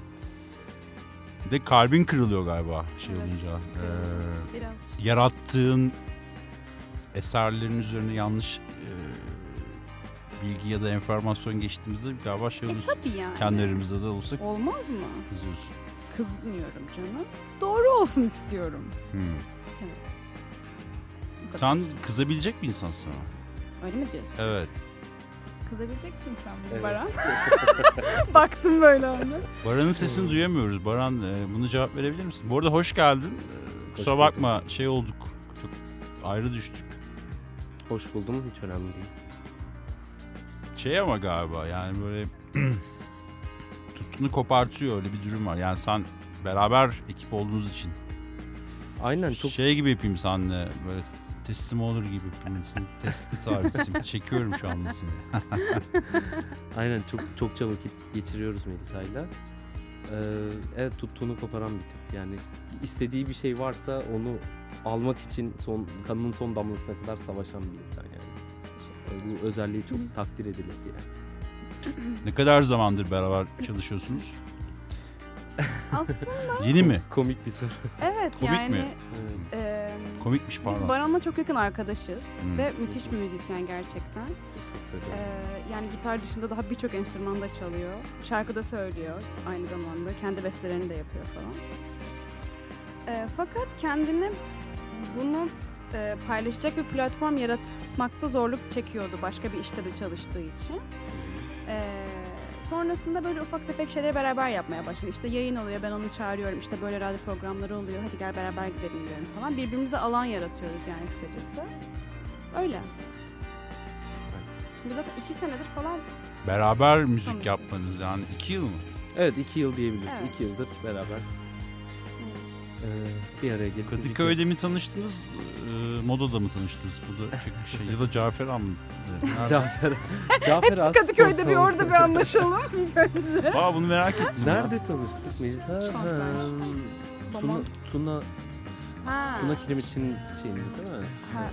De kalbin kırılıyor galiba şey Evet, olunca. kırıldı. E, Biraz yarattığın eserlerin üzerine yanlış e, bilgi ya da enformasyon geçtiğimizde galiba şey E oluyorsun. tabii yani. Kendi aramızda da olsak Olmaz mı? kızıyorsun. Kızmıyorum canım. Doğru olsun istiyorum. Hmm. Evet. Sen kızabilecek bir insansın ama. Öyle mi diyorsun? Evet. Kızabilecek misin sen bunu Evet. Baran? Baktım böyle ona. Baran'ın sesini duyamıyoruz. Baran e, bunu cevap verebilir misin? Bu arada hoş geldin. E, kusura Hoş bakma şey olduk. Çok ayrı düştük. Hoş buldum hiç önemli değil. Şey ama galiba yani böyle tutunu kopartıyor öyle bir durum var. Yani sen beraber ekip olduğunuz için Aynen çok Şey gibi yapayım seninle böyle teslim olur gibi. Seni testi tarifi çekiyorum şu anda seni. aynen çok çokça vakit geçiriyoruz Melisa'yla. Ee, evet tuttuğunu koparan bir tip. Yani istediği bir şey varsa onu almak için son kanının son damlasına kadar savaşan bir insan yani. Bu özelliği çok takdir edilesi yani. Ne kadar zamandır beraber çalışıyorsunuz? Aslında Yeni mi? Komik bir soru. evet Komik yani mi? Evet, e, Komikmiş biz pardon. Baran'la çok yakın arkadaşız Hmm. ve müthiş bir müzisyen gerçekten. Ee, yani gitar dışında daha birçok enstrüman da çalıyor. Şarkı da söylüyor aynı zamanda. Kendi bestelerini de yapıyor falan. Ee, fakat kendini bunu e, paylaşacak bir platform yaratmakta zorluk çekiyordu başka bir işte de çalıştığı için. Ee, sonrasında böyle ufak tefek şeyleri beraber yapmaya başladı. İşte yayın oluyor ben onu çağırıyorum. İşte böyle radyo programları oluyor. Hadi gel beraber gidelim diyorum falan. Birbirimize alan yaratıyoruz yani kısacası. Öyle. Biz zaten iki senedir falan Beraber müzik Tamam. yapmanız yani iki yıl mı? Evet iki yıl diyebiliriz. Evet. İki yıldır beraber ee, bir araya gelip müzik Kadıköy'de mi tanıştınız? E, modada mı tanıştınız? Bu da çok şey. Ya da Cafer Han mı? Nerede? Cafer, Cafer Hepsi Kadıköy'de bir orada bir anlaşalım önce. Aa bunu merak ettim. ya. Nerede tanıştık Melisa? Konser. Ha, Tuna, Tuna, Ha, Tuna Kiremitçi'nin şeyinde değil mi? ha,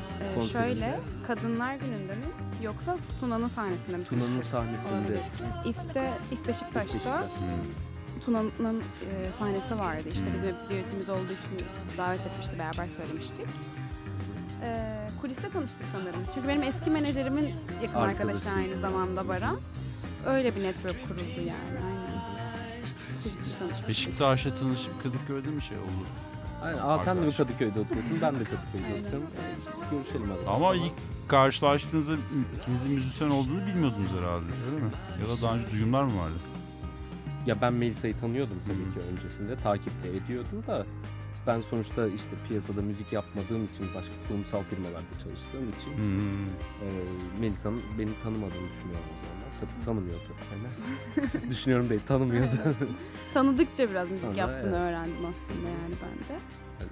e, şöyle Kadınlar Günü'nde mi yoksa Tuna'nın sahnesinde mi? Tuna'nın sahnesinde. İF'te, İF Beşiktaş'ta Beşiktaş. Hmm. Tuna'nın e, sahnesi vardı. İşte bizim düetimiz olduğu için davet etmişti, beraber söylemiştik. E, kuliste tanıştık sanırım. Çünkü benim eski menajerimin yakın arkadaşı aynı zamanda Baran. Öyle bir network kuruldu yani. Aynen. Kuliste tanıştık. Beşiktaş'ta tanışıp Kadıköy'de mi şey oldu? Aynen. Aa sen de mi Arkadaş. Kadıköy'de oturuyorsun? Ben de Kadıköy'de Aynen. oturuyorum. Görüşelim hadi. Ama ilk karşılaştığınızda ikinizin müzisyen olduğunu bilmiyordunuz herhalde öyle mi? Ya da daha önce duyumlar mı vardı? Ya ben Melisa'yı tanıyordum tabii ki öncesinde. Takip de ediyordum da ben sonuçta işte piyasada müzik yapmadığım için başka kurumsal firmalarda çalıştığım için Hmm. e, Melisa'nın beni tanımadığını düşünüyorum o zamanlar. Tabii tanımıyordu. Yani. Düşünüyorum değil, tanımıyordu. Tanıdıkça biraz müzik Sonra, yaptığını evet. öğrendim aslında yani ben de.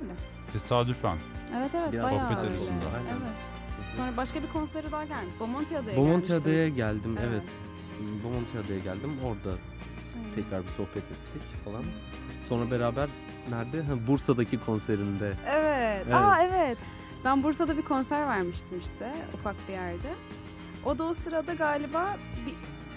Öyle. Tesadüfen. Evet evet Biraz bayağı sohbet öyle. arasında. Aynen. Evet. Sonra başka bir konseri daha gelmiş. Bomonti Adaya Bomonti. Adaya geldim, Evet. evet. Bomonti Adaya geldim. Orada. Tekrar bir sohbet ettik falan. Sonra beraber nerede? Ha, Bursa'daki konserinde. Evet. Evet. Aa evet. Ben Bursa'da bir konser vermiştim işte ufak bir yerde. O da o sırada galiba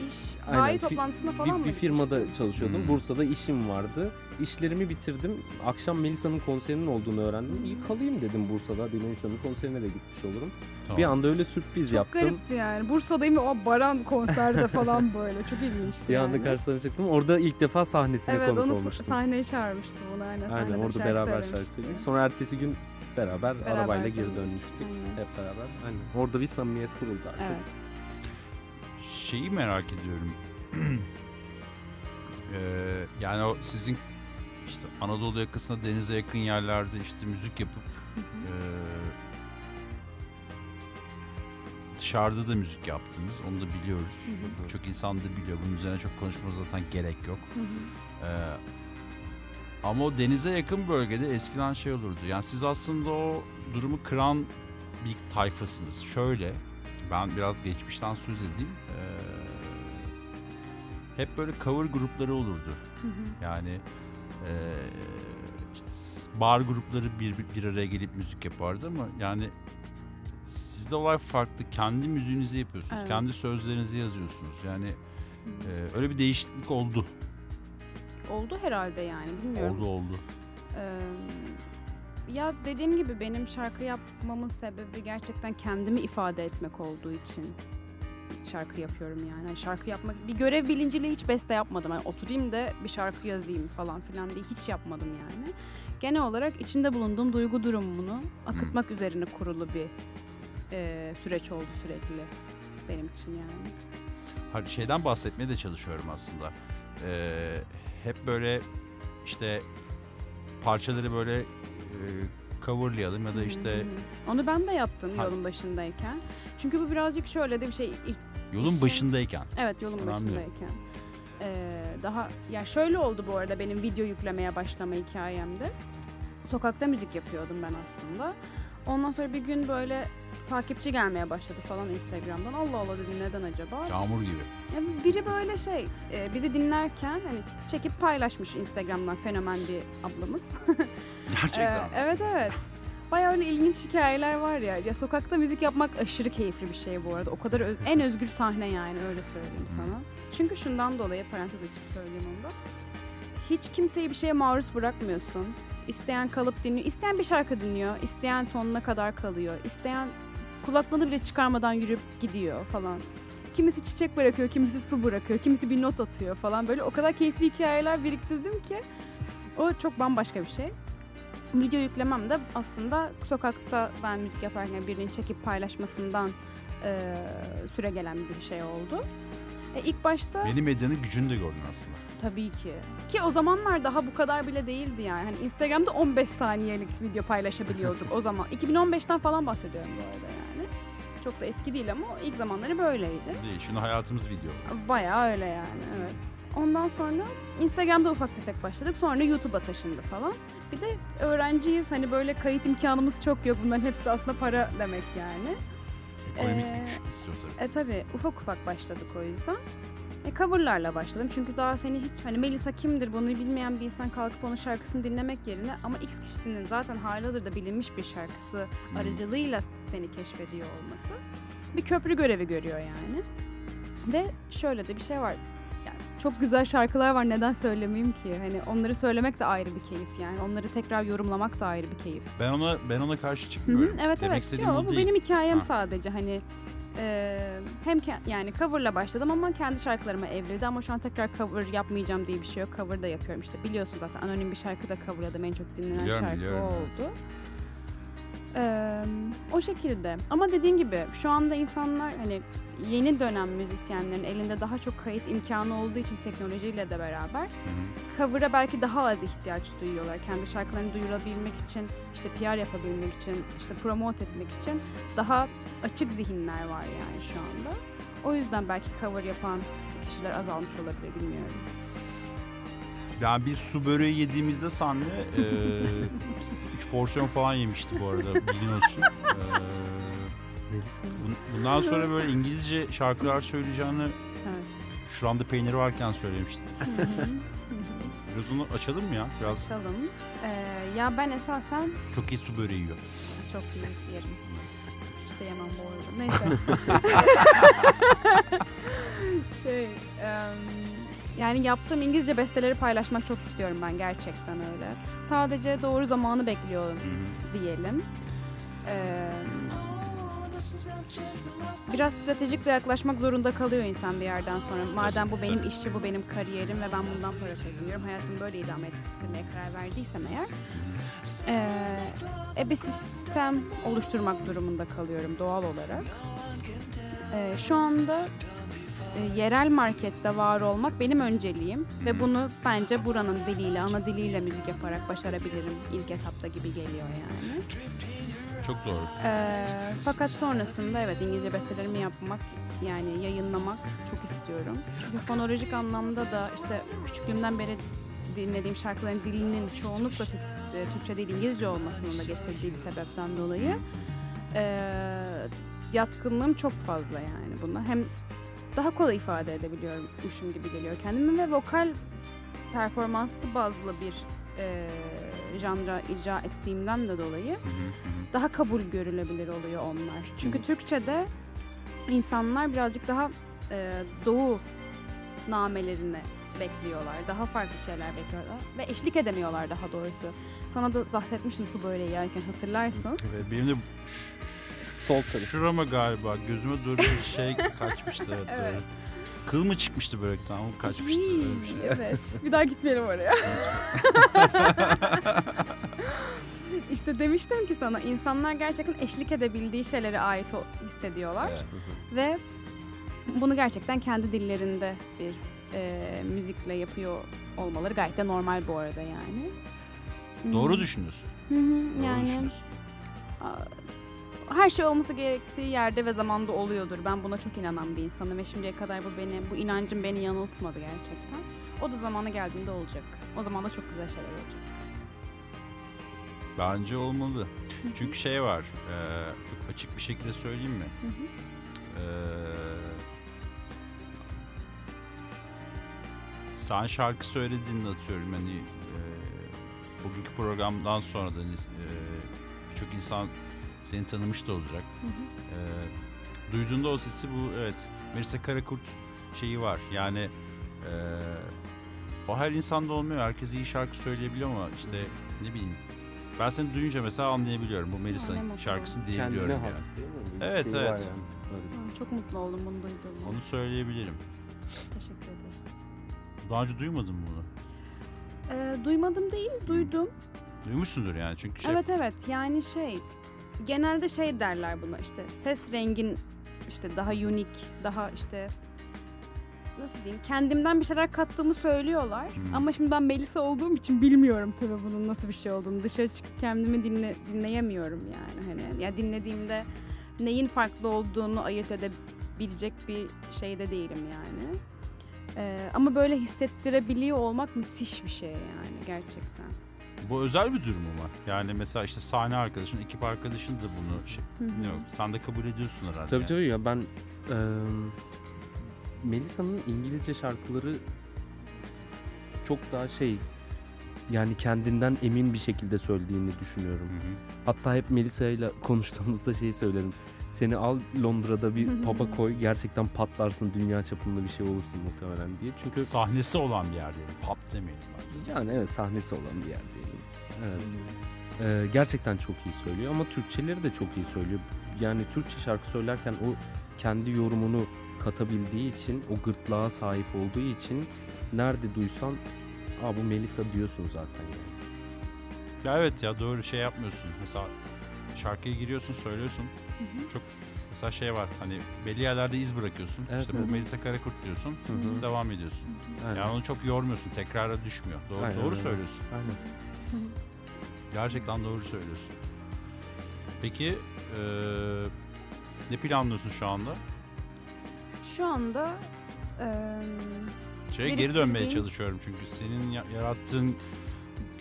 iş Aynen, bayi fi- toplantısına bir, falan mı bir firmada gitmiştin? çalışıyordum. Hmm. Bursa'da işim vardı. İşlerimi bitirdim. Akşam Melisa'nın konserinin olduğunu öğrendim. İyi kalayım dedim Bursa'da. Bir Melisa'nın konserine de gitmiş olurum. Tamam. Bir anda öyle sürpriz Çok yaptım. garipti yani. Bursa'dayım ve o Baran konserde falan böyle. Çok ilginçti Bir yani. anda karşılarına çıktım. Orada ilk defa sahnesine Evet konuk onu olmuştum. sahneye çağırmıştım onu aynen. Aynen orada beraber şarkı söyledik. Sonra ertesi gün beraber, Beraber arabayla geri dönmüştük. Aynen. Hep beraber. Aynen. Orada bir samimiyet kuruldu artık. Evet. Şeyi merak ediyorum. Ee, yani o sizin işte Anadolu yakasında denize yakın yerlerde işte müzik yapıp ee, dışarıda da müzik yaptınız. Onu da biliyoruz. Hı hı. Çok insan da biliyor. Bunun üzerine çok konuşma zaten gerek yok. Hı hı. Ee, ama o denize yakın bölgede eskiden şey olurdu. Yani siz aslında o durumu kıran bir tayfasınız. Şöyle, ben biraz geçmişten söz edeyim. Ee, hep böyle cover grupları olurdu. Hı hı. Yani ee, işte bar grupları bir, bir, araya gelip müzik yapardı ama yani sizde olay farklı. Kendi müziğinizi yapıyorsunuz. Evet. Kendi sözlerinizi yazıyorsunuz. Yani ee, öyle bir değişiklik oldu. Oldu herhalde yani bilmiyorum. Oldu oldu. Ee, ya dediğim gibi benim şarkı yapmamın sebebi gerçekten kendimi ifade etmek olduğu için şarkı yapıyorum yani. Hani şarkı yapmak bir görev bilinciyle hiç beste yapmadım. Hani oturayım da bir şarkı yazayım falan filan diye hiç yapmadım yani. Genel olarak içinde bulunduğum duygu durumunu akıtmak üzerine kurulu bir e, süreç oldu sürekli benim için yani. Hani şeyden bahsetmeye de çalışıyorum aslında. Ee, hep böyle işte parçaları böyle coverlayalım ya da işte onu ben de yaptım Ha. yolun başındayken. Çünkü bu birazcık şöyle de bir şey yolun işin- başındayken. Evet yolun Önemli. başındayken. Ee, daha ya şöyle oldu bu arada benim video yüklemeye başlama hikayemde. Sokakta müzik yapıyordum ben aslında. Ondan sonra bir gün böyle takipçi gelmeye başladı falan Instagram'dan. Allah Allah dedim neden acaba? Yağmur gibi. Ya biri böyle şey e, bizi dinlerken hani çekip paylaşmış Instagram'dan fenomen bir ablamız. Gerçekten. Ee, evet evet. Bayağı öyle ilginç hikayeler var ya. Ya sokakta müzik yapmak aşırı keyifli bir şey bu arada. O kadar öz- en özgür sahne yani öyle söyleyeyim sana. Çünkü şundan dolayı parantez açıp söyleyeyim onu da. Hiç kimseyi bir şeye maruz bırakmıyorsun. İsteyen kalıp dinliyor. İsteyen bir şarkı dinliyor. İsteyen sonuna kadar kalıyor. İsteyen kulaklığını bile çıkarmadan yürüyüp gidiyor falan. Kimisi çiçek bırakıyor, kimisi su bırakıyor, kimisi bir not atıyor falan. Böyle o kadar keyifli hikayeler biriktirdim ki o çok bambaşka bir şey. Video yüklemem de aslında sokakta ben müzik yaparken birinin çekip paylaşmasından e, süre gelen bir şey oldu. E, ilk başta Benim medyanın gücünü de gördün aslında. tabii ki. Ki o zamanlar daha bu kadar bile değildi yani. Hani Instagram'da 15 saniyelik video paylaşabiliyorduk o zaman. 2015'ten falan bahsediyorum bu arada yani. Çok da eski değil ama ilk zamanları böyleydi. Değil. Şunu hayatımız video. Bayağı öyle yani evet. Ondan sonra Instagram'da ufak tefek başladık. Sonra YouTube'a taşındı falan. Bir de öğrenciyiz hani böyle kayıt imkanımız çok yok. Bunların hepsi aslında para demek yani. Ekonomik Ee, güç istiyor tabii. E tabi ufak ufak başladık o yüzden. E coverlarla başladım çünkü daha seni hiç hani Melisa kimdir bunu bilmeyen bir insan kalkıp onun şarkısını dinlemek yerine ama X kişisinin zaten halihazırda bilinmiş bir şarkısı Hmm. aracılığıyla seni keşfediyor olması bir köprü görevi görüyor yani. Ve şöyle de bir şey var. Yani çok güzel şarkılar var neden söylemeyeyim ki? Hani onları söylemek de ayrı bir keyif yani. Onları tekrar yorumlamak da ayrı bir keyif. Ben ona ben ona karşı çıkmıyorum. evet Demek evet. istediğim Yo, o bu değil. benim hikayem Ha. sadece hani e, hem ke- yani coverla başladım ama kendi şarkılarıma evrildi ama şu an tekrar cover yapmayacağım diye bir şey yok. Cover da yapıyorum işte biliyorsun zaten anonim bir şarkı da coverladım en çok dinlenen Biliyorum, şarkı biliyorum, oldu. Ee, o şekilde ama dediğin gibi şu anda insanlar hani yeni dönem müzisyenlerin elinde daha çok kayıt imkanı olduğu için teknolojiyle de beraber cover'a belki daha az ihtiyaç duyuyorlar. Kendi şarkılarını duyurabilmek için, işte PR yapabilmek için, işte promote etmek için daha açık zihinler var yani şu anda. O yüzden belki cover yapan kişiler azalmış olabilir bilmiyorum. Ben bir su böreği yediğimizde Sanne 3 porsiyon falan yemişti bu arada biliyorsun. Ee, Melisa. bun- bundan sonra böyle İngilizce şarkılar söyleyeceğini Evet. şuranda peyniri varken söylemişti. Biraz onu açalım mı ya? Biraz Açalım. Ee, ya ben esasen çok iyi su böreği yiyor. çok iyi yerim. Hiç de yemem bu arada. Neyse. şey, em, yani yaptığım İngilizce besteleri paylaşmak çok istiyorum ben gerçekten öyle. Sadece doğru zamanı bekliyorum Hı hı. diyelim. Ee, biraz stratejik de yaklaşmak zorunda kalıyor insan bir yerden sonra. Madem bu benim işçi, bu benim kariyerim ve ben bundan para kazanıyorum. Hayatımı böyle idame ettirmeye karar verdiysem eğer. ee, e, bir sistem oluşturmak durumunda kalıyorum doğal olarak. Ee, şu anda e, yerel markette var olmak benim önceliğim ve bunu bence buranın diliyle, ana diliyle müzik yaparak başarabilirim ilk etapta gibi geliyor yani. Çok doğru. Ee, fakat sonrasında evet İngilizce bestelerimi yapmak yani yayınlamak çok istiyorum. Çünkü fonolojik anlamda da işte küçüklüğümden beri dinlediğim şarkıların dilinin çoğunlukla e, Türkçe değil İngilizce olmasının da getirdiği bir sebepten dolayı ee, yatkınlığım çok fazla yani buna. Hem daha kolay ifade edebiliyormuşum gibi geliyor kendimi ve vokal performansı bazlı bir e, janra icra ettiğimden de dolayı daha kabul görülebilir oluyor onlar. Çünkü. Türkçe'de insanlar birazcık daha e, doğu namelerini bekliyorlar. Daha farklı şeyler bekliyorlar ve eşlik edemiyorlar daha doğrusu. Sana da bahsetmiştim su böreği yerken hatırlarsın. Evet, benim de Sol tarafı. şurama galiba gözüme doğru bir şey kaçmıştı. Evet, Evet. Kıl mı çıkmıştı börekten? O kaçmıştı öyle bir şey. Evet. Bir daha gitmeyelim oraya. işte demiştim ki sana insanlar gerçekten eşlik edebildiği şeylere ait hissediyorlar. Evet. Ve bunu gerçekten kendi dillerinde bir e, müzikle yapıyor olmaları gayet de normal bu arada yani. Doğru düşünüyorsun. Hı hı, Doğru yani düşünüyorsun. Her şey olması gerektiği yerde ve zamanda oluyordur. Ben buna çok inanan bir insanım ve şimdiye kadar bu beni bu inancım beni yanıltmadı gerçekten. O da zamanı geldiğinde olacak. O zaman da çok güzel şeyler olacak. Bence olmalı. Çünkü şey var. e, çok açık bir şekilde söyleyeyim mi? E, sen şarkı söylediğinde atıyorum hani e, bugünkü programdan sonra da hani, e, birçok insan seni tanımış da olacak. Hı hı. E, duyduğunda o sesi bu evet Melisa Karakurt şeyi var. Yani e, o her insanda olmuyor. Herkes iyi şarkı söyleyebiliyor ama işte ne bileyim ben seni duyunca mesela anlayabiliyorum. Bu Melisa'nın şarkısı Kendine diyebiliyorum yani. has değil mi? Bir Evet, şey evet. yani. Öyle. Çok mutlu oldum bunu duyduğuma. Onu söyleyebilirim. Teşekkür ederim. Daha önce duymadın mı bunu? Ee, duymadım değil, duydum. Duymuşsundur yani çünkü şey Evet evet yani şey genelde şey derler buna işte ses rengin işte daha unik daha işte nasıl diyeyim kendimden bir şeyler kattığımı söylüyorlar Hmm. ama şimdi ben Melisa olduğum için bilmiyorum tabii bunun nasıl bir şey olduğunu dışarı çıkıp kendimi dinle, dinleyemiyorum yani hani ya dinlediğimde neyin farklı olduğunu ayırt edebilecek bir şeyde değilim yani. Ee, ama böyle hissettirebiliyor olmak müthiş bir şey yani gerçekten. Bu özel bir durum mu var? Yani mesela işte sahne arkadaşın, ekip arkadaşın da bunu şey, yok, sen de kabul ediyorsun herhalde. Tabii yani. tabii ya ben eee Melisa'nın İngilizce şarkıları çok daha şey yani kendinden emin bir şekilde söylediğini düşünüyorum. Hı hı. Hatta hep Melisa ile konuştuğumuzda şeyi söylerim. Seni al Londra'da bir pub'a koy gerçekten patlarsın dünya çapında bir şey olursun muhtemelen diye. Çünkü Sahnesi olan bir yer diyelim. Pub demeyelim. bence. yani evet sahnesi olan bir yer diyelim. Evet. Ee, gerçekten çok iyi söylüyor ama Türkçeleri de çok iyi söylüyor. Yani Türkçe şarkı söylerken o kendi yorumunu katabildiği için, o gırtlağa sahip olduğu için nerede duysan Aa bu Melisa diyorsun zaten yani. Ya evet ya doğru şey yapmıyorsun. Mesela şarkıya giriyorsun, söylüyorsun. Hı hı. Mesela şey var hani belli yerlerde iz bırakıyorsun. Evet, işte evet. bu Melisa Karakurt diyorsun. Hı hı. Devam ediyorsun. Aynen. Yani onu çok yormuyorsun. Tekrara düşmüyor. Doğru, Aynen doğru söylüyorsun. Aynen. Gerçekten doğru söylüyorsun. Peki eee, ne planlıyorsun şu anda? Şu anda eee, Şeye geri dönmeye çalışıyorum çünkü senin ya- yarattığın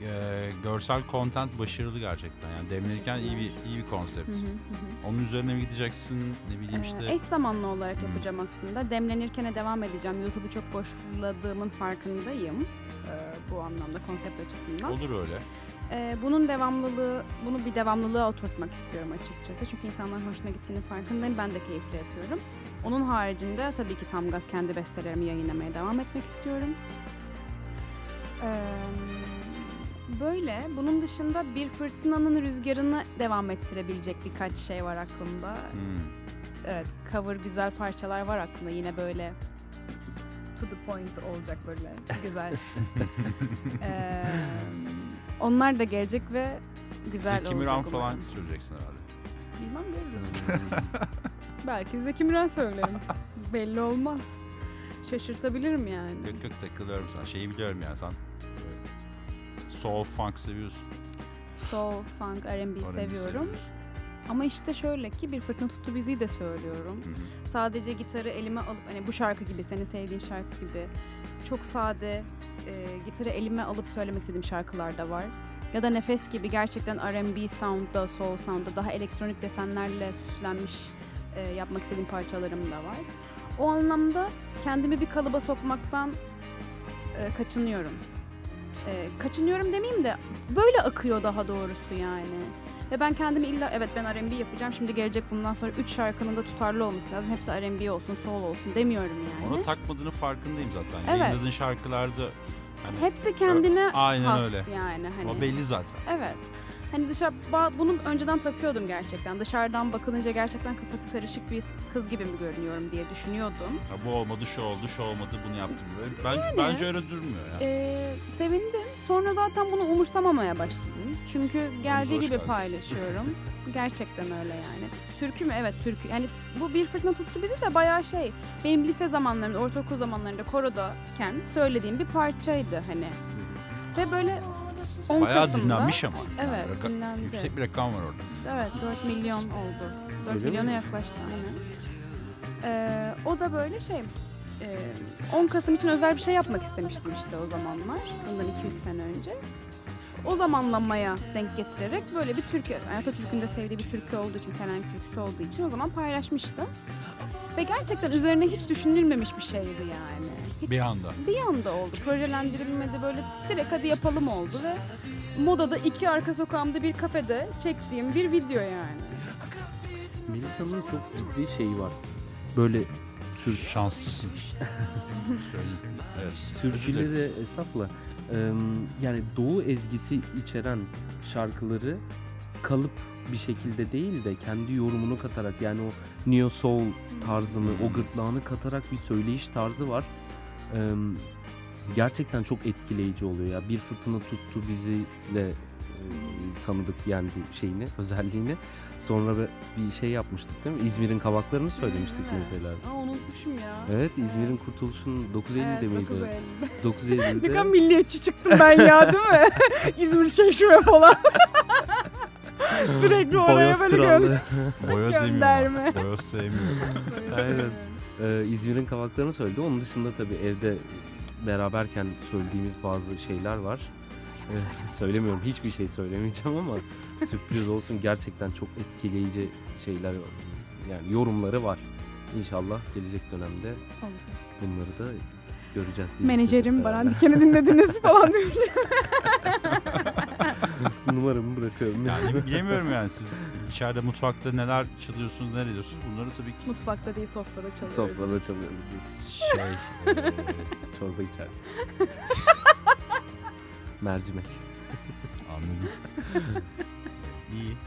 eee, görsel content başarılı gerçekten. Yani demlenirken iyi bir iyi bir konsept. hı hı, hı hı. Onun üzerine mi gideceksin? Ne bileyim Ee, işte. eş zamanlı olarak Hmm. yapacağım aslında. Demlenirken devam edeceğim. YouTube'u çok boşladığımın farkındayım. Ee, bu anlamda konsept açısından. Olur öyle. Ee, bunun devamlılığı, bunu bir devamlılığa oturtmak istiyorum açıkçası. Çünkü insanların hoşuna gittiğini farkındayım. Ben de keyifle yapıyorum. Onun haricinde tabii ki tam gaz kendi bestelerimi yayınlamaya devam etmek istiyorum. Ee, böyle. Bunun dışında bir fırtınanın rüzgarını devam ettirebilecek birkaç şey var aklımda. Hmm. Evet, cover güzel parçalar var aklımda. Yine böyle to the point olacak böyle güzel. Ee, onlar da gelecek ve güzel Zeki olacak Müren falan söyleyeceksin herhalde. Bilmem görürüz. Belki Zeki Müren söylerim. Belli olmaz. Şaşırtabilirim yani. Yok yok takılıyorum sana. Şeyi biliyorum yani sen soul funk seviyorsun. Soul, funk, R&B seviyorum. Ama işte şöyle ki bir fırtına tuttu bizi de söylüyorum. Hı hı. sadece gitarı elime alıp hani bu şarkı gibi senin sevdiğin şarkı gibi çok sade e, gitarı elime alıp söylemek istediğim şarkılar da var. Ya da Nefes gibi gerçekten R&B sound'da, soul sound'da daha elektronik desenlerle süslenmiş e, yapmak istediğim parçalarım da var. O anlamda kendimi bir kalıba sokmaktan e, kaçınıyorum. E, kaçınıyorum demeyeyim de böyle akıyor daha doğrusu yani. Ve ben kendimi illa evet ben R&B yapacağım şimdi gelecek bundan sonra 3 şarkının da tutarlı olması lazım. Hepsi R&B olsun, soul olsun demiyorum yani. Ona takmadığını farkındayım zaten. Evet. Yayınladığın şarkılarda hani Hepsi kendine aynen has öyle. yani. Hani. O belli zaten. Evet. Hani dışarı bunu önceden takıyordum gerçekten. Dışarıdan bakılınca gerçekten kafası karışık bir kız gibi mi görünüyorum diye düşünüyordum. Ha, bu olmadı, şu oldu, şu olmadı, bunu yaptım. Böyle. Ben, Bence öyle durmuyor ya. Ee, sevindim. Sonra zaten bunu umursamamaya başladım. Çünkü geldiği gibi geldin. paylaşıyorum. Gerçekten öyle yani. Türkü mü? Evet türkü. Yani bu bir fırtına tuttu bizi de bayağı şey. Benim lise zamanlarımda, ortaokul zamanlarında korodayken söylediğim bir parçaydı hani. Ve böyle 10 Bayağı Kasım'da, dinlenmiş ama. Yani Evet, raka- dinlendi. Yüksek bir rakam var orada. Evet 4 milyon oldu. 4 Öyle milyona mi? yaklaştı aynen. Ee, o da böyle şey. e, 10 Kasım için özel bir şey yapmak istemiştim işte o zamanlar. Bundan 2-3 sene önce. O zamanlamaya denk getirerek böyle bir türkü, yani Atatürk'ün de sevdiği bir türkü olduğu için, Selanik türküsü olduğu için o zaman paylaşmıştım. Ve gerçekten üzerine hiç düşünülmemiş bir şeydi yani. Hiç Bir anda. bir anda oldu. Projelendirilmedi böyle direkt hadi yapalım oldu ve modada iki arka sokağımda bir kafede çektiğim bir video yani. Melisa'nın çok ciddi şeyi var. Böyle Türk Şanslısın. Söyleyeyim. Evet. Türküleri estağfurullah. Yani doğu ezgisi içeren şarkıları kalıp bir şekilde değil de kendi yorumunu katarak yani o neo soul tarzını, o gırtlağını katarak bir söyleyiş tarzı var. Gerçekten çok etkileyici oluyor ya. Bir fırtına tuttu bizi de e, tanıdık yani bu şeyini, özelliğini. Sonra bir- şey yapmıştık değil mi? İzmir'in kabaklarını söylemiştik Evet. mesela. Aa unutmuşum ya. Evet İzmir'in kurtuluşunun 9 Eylül'de Evet, miydi? 9 Eylül'de. 9 Ne kadar milliyetçi çıktım ben ya değil mi? İzmir Çeşme falan. Sürekli oraya böyle Krallığı. Boyoz Gönderme. yemiyor. Boyoz sevmiyor. Aynen. Ee, İzmir'in kabaklarını söyledi. Onun dışında tabii evde beraberken söylediğimiz bazı şeyler var. Söylemiyorum. Hiçbir şey söylemeyeceğim ama sürpriz olsun. Gerçekten çok etkileyici şeyler yani yorumları var. İnşallah gelecek dönemde Olacak. bunları da göreceğiz diye. Menajerim Baran Diken'i dinlediniz falan demiş. Numaramı bırakıyorum. Yani bilemiyorum yani siz içeride mutfakta neler çalıyorsunuz, neler ediyorsunuz bunları tabii ki Mutfakta değil sofrada çalıyoruz. Sofrada çalıyoruz biz. şey eee, Çorba içer. Mercimek. anladım. İyi.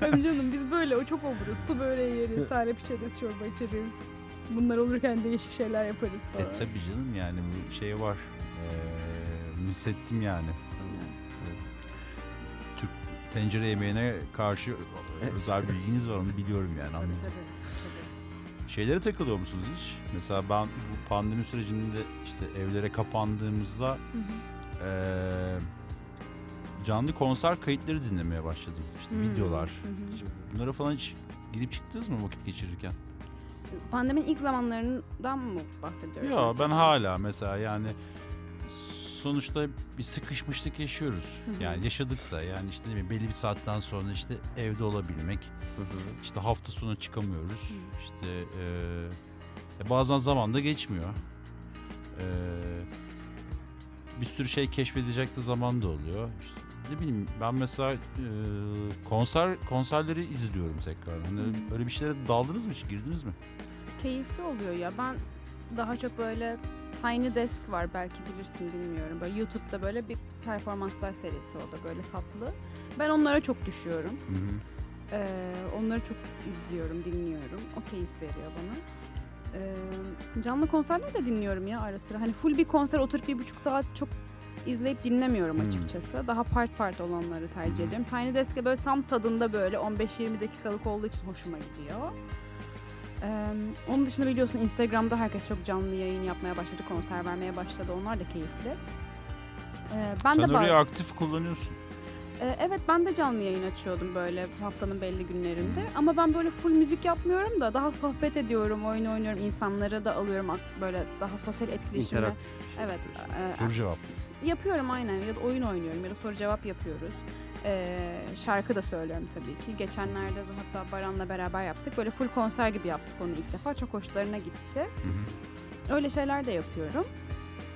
Tabii canım biz böyle o çok oluruz. Su böreği yeriz, salep içeriz, çorba içeriz. Bunlar olurken değişik şeyler yaparız falan. E tabii canım yani bu şey var. Eee hissettim yani. Türk tencere yemeğine karşı özel bilginiz var onu biliyorum yani anladım. tabii. tabii. Şeylere takılıyor musunuz hiç? Mesela ben bu pandemi sürecinde işte evlere kapandığımızda Hı hı. Eee, canlı konser kayıtları dinlemeye başladım. İşte Hmm. videolar. Hı. Bunlara falan hiç gidip çıktınız mı vakit geçirirken? Pandeminin ilk zamanlarından mı bahsediyoruz? Ya ben hala mesela yani sonuçta bir sıkışmışlık yaşıyoruz. Yani yaşadık da yani işte ne bileyim belli bir saatten sonra işte evde olabilmek. işte hafta sonu çıkamıyoruz. Hı. İşte e, bazen zaman da geçmiyor. E, bir sürü şey keşfedecek de zaman da oluyor. İşte ne bileyim ben mesela e, konser konserleri izliyorum tekrar. Hani Hı. öyle bir şeylere daldınız mı hiç girdiniz mi? Keyifli oluyor ya. Ben daha çok böyle Tiny Desk var belki bilirsin bilmiyorum. Böyle YouTube'da böyle bir performanslar serisi o da böyle tatlı. Ben onlara çok düşüyorum. Hı hı. Ee, onları çok izliyorum, dinliyorum. O keyif veriyor bana. Ee, canlı konserler de dinliyorum ya ara sıra. Hani full bir konser oturup bir buçuk saat çok izleyip dinlemiyorum Hmm. açıkçası. Daha part part olanları tercih ediyorum. Tiny Desk'e böyle tam tadında böyle 15-20 dakikalık olduğu için hoşuma gidiyor. Ee, onun dışında biliyorsun Instagram'da herkes çok canlı yayın yapmaya başladı, konser vermeye başladı. Onlar da keyifli. Ee, ben Sen de orayı aktif kullanıyorsun. Ee, Evet ben de canlı yayın açıyordum böyle haftanın belli günlerinde. Ama ben böyle full müzik yapmıyorum da daha sohbet ediyorum, oyun oynuyorum, insanları da alıyorum böyle daha sosyal etkileşimle. İnteraktif. bir şey Evet. e, Soru cevap. yapıyorum aynen ya da oyun oynuyorum ya da soru cevap yapıyoruz. Ee, şarkı da söylüyorum tabii ki. Geçenlerde hatta Baran'la beraber yaptık. Böyle full konser gibi yaptık onu ilk defa. Çok hoşlarına gitti. Hı hı. Öyle şeyler de yapıyorum.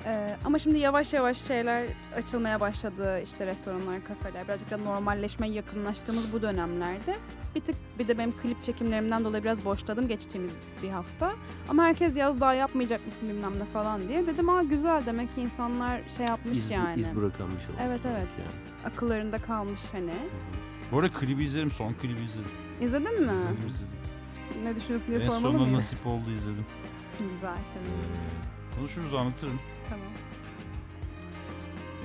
Ee, ama şimdi yavaş yavaş şeyler açılmaya başladı. İşte restoranlar, kafeler. Birazcık da normalleşmeye yakınlaştığımız bu dönemlerde. Bir tık bir de benim klip çekimlerimden dolayı biraz boşladım geçtiğimiz bir hafta. Ama herkes yaz daha yapmayacak mısın bilmem ne falan diye. Dedim aa güzel demek ki insanlar şey yapmış İz, yani. iz bırakan bir şey olmuş Evet, evet. Yani. Akıllarında kalmış hani. Bu arada klibi izledim. Son klibi izledim. İzledin mi? İzledim izledim. Ne düşünüyorsun diye en sormalı sonunda mıyım? nasip oldu izledim. Güzel, Ee, sevindim. Konuşuruz anlatırım. Tamam.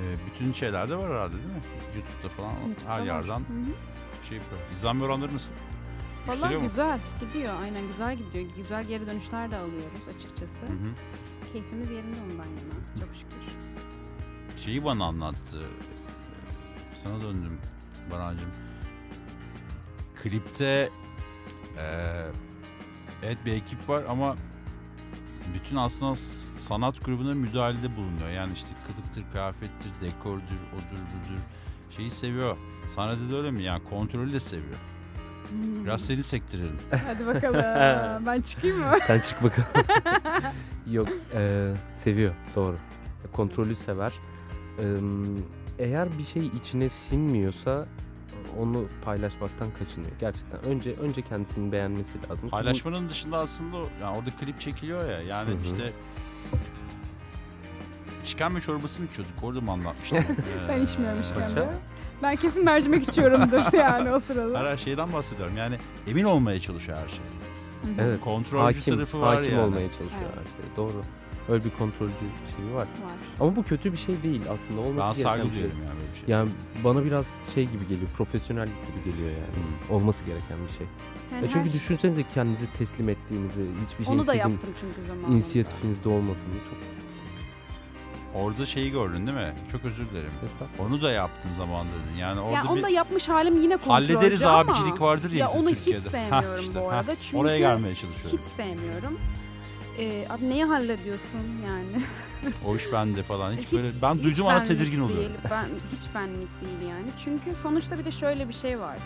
Ee, bütün şeylerde var herhalde değil mi? YouTube'da falan YouTube'da her var. yerden Hı hı. şey yapıyor. İzlenme oranları nasıl? Yükseliyor mu? güzel gidiyor aynen güzel gidiyor. Güzel geri dönüşler de alıyoruz açıkçası. Hı hı. Keyfimiz yerinde ondan yana çok şükür. Şeyi bana anlattı. Sana döndüm Barancığım. Klipte eee, evet bir ekip var ama bütün aslında sanat grubuna müdahalede bulunuyor. Yani işte kılıktır, kıyafettir, dekordur, odur budur. Şeyi seviyor. Sahnede de öyle mi? Yani kontrolü de seviyor. Biraz seni sektirelim. Hadi bakalım ben çıkayım mı? Sen çık bakalım. Yok e, seviyor doğru. Kontrolü sever. E, eğer bir şey içine sinmiyorsa onu paylaşmaktan kaçınıyor. Gerçekten önce önce kendisini beğenmesi lazım. Paylaşmanın dışında aslında yani orada klip çekiliyor ya. Yani Hı hı. işte işkembe çorbası mı içiyorduk? Orada mı anlatmıştım? Ben Ee, içmiyorum Paça? işkembe. Ben kesin mercimek içiyorumdur yani o sırada. Her şeyden bahsediyorum. Yani emin olmaya çalışıyor her şey. Evet. Kontrolcü hakim, tarafı var hakim yani. olmaya çalışıyor Evet. her şeye. Doğru. Öyle bir kontrolcü şeyi var. Var. Ama bu kötü bir şey değil aslında. Olması Ben gereken saygı bir şey. duyuyorum yani böyle bir şey. Yani bana biraz şey gibi geliyor, profesyonel gibi geliyor yani. Olması gereken bir şey. Yani Ya çünkü her- düşünsenize kendinizi teslim ettiğinizi, hiçbir şeyin onu da sizin yaptım çünkü zamanında. inisiyatifinizde olmadığını çok Orada şeyi gördün değil mi? Çok özür dilerim. Onu da yaptım zamanında dedin. Yani orada Ya onu bir da yapmış halim yine kontrolcü hallederiz ama abicilik vardır ya, Ya onu hiç Türkiye'de. Hah, sevmiyorum işte, bu arada. Çünkü Oraya gelmeye çalışıyorum. hiç sevmiyorum. Ee, abi neyi hallediyorsun yani? O iş bende falan. Hiç, Hiç- böyle ben duyduğum benlik tedirgin değil. oluyorum. Ben hiç benlik değil yani. Çünkü sonuçta bir de şöyle bir şey var.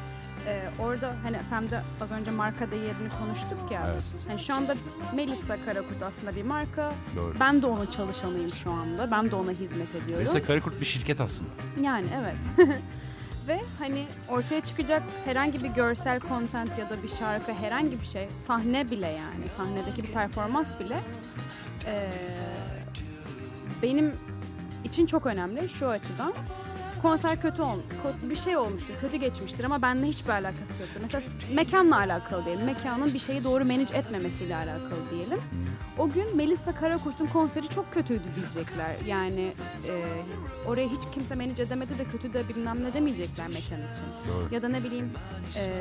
Ee, orada hani sen de az önce marka değerini konuştuk ya. Evet. Hani şu anda Melissa Karakurt aslında bir marka. Doğru. Ben de onun çalışanıyım şu anda. Ben de ona hizmet ediyorum. Mesela Karakurt bir şirket aslında. Yani evet. Ve hani ortaya çıkacak herhangi bir görsel content ya da bir şarkı herhangi bir şey sahne bile yani sahnedeki bir performans bile eee, benim için çok önemli şu açıdan. Konser kötü ol, bir şey olmuştur, kötü geçmiştir ama benimle hiçbir alakası yoktur. Mesela mekanla alakalı diyelim, mekanın bir şeyi doğru manage etmemesiyle alakalı diyelim. O gün Melissa Karakurt'un konseri çok kötüydü diyecekler. Yani e, oraya hiç kimse manage edemedi de kötü de bilmem ne demeyecekler mekan için. Doğru. Ya da ne bileyim e,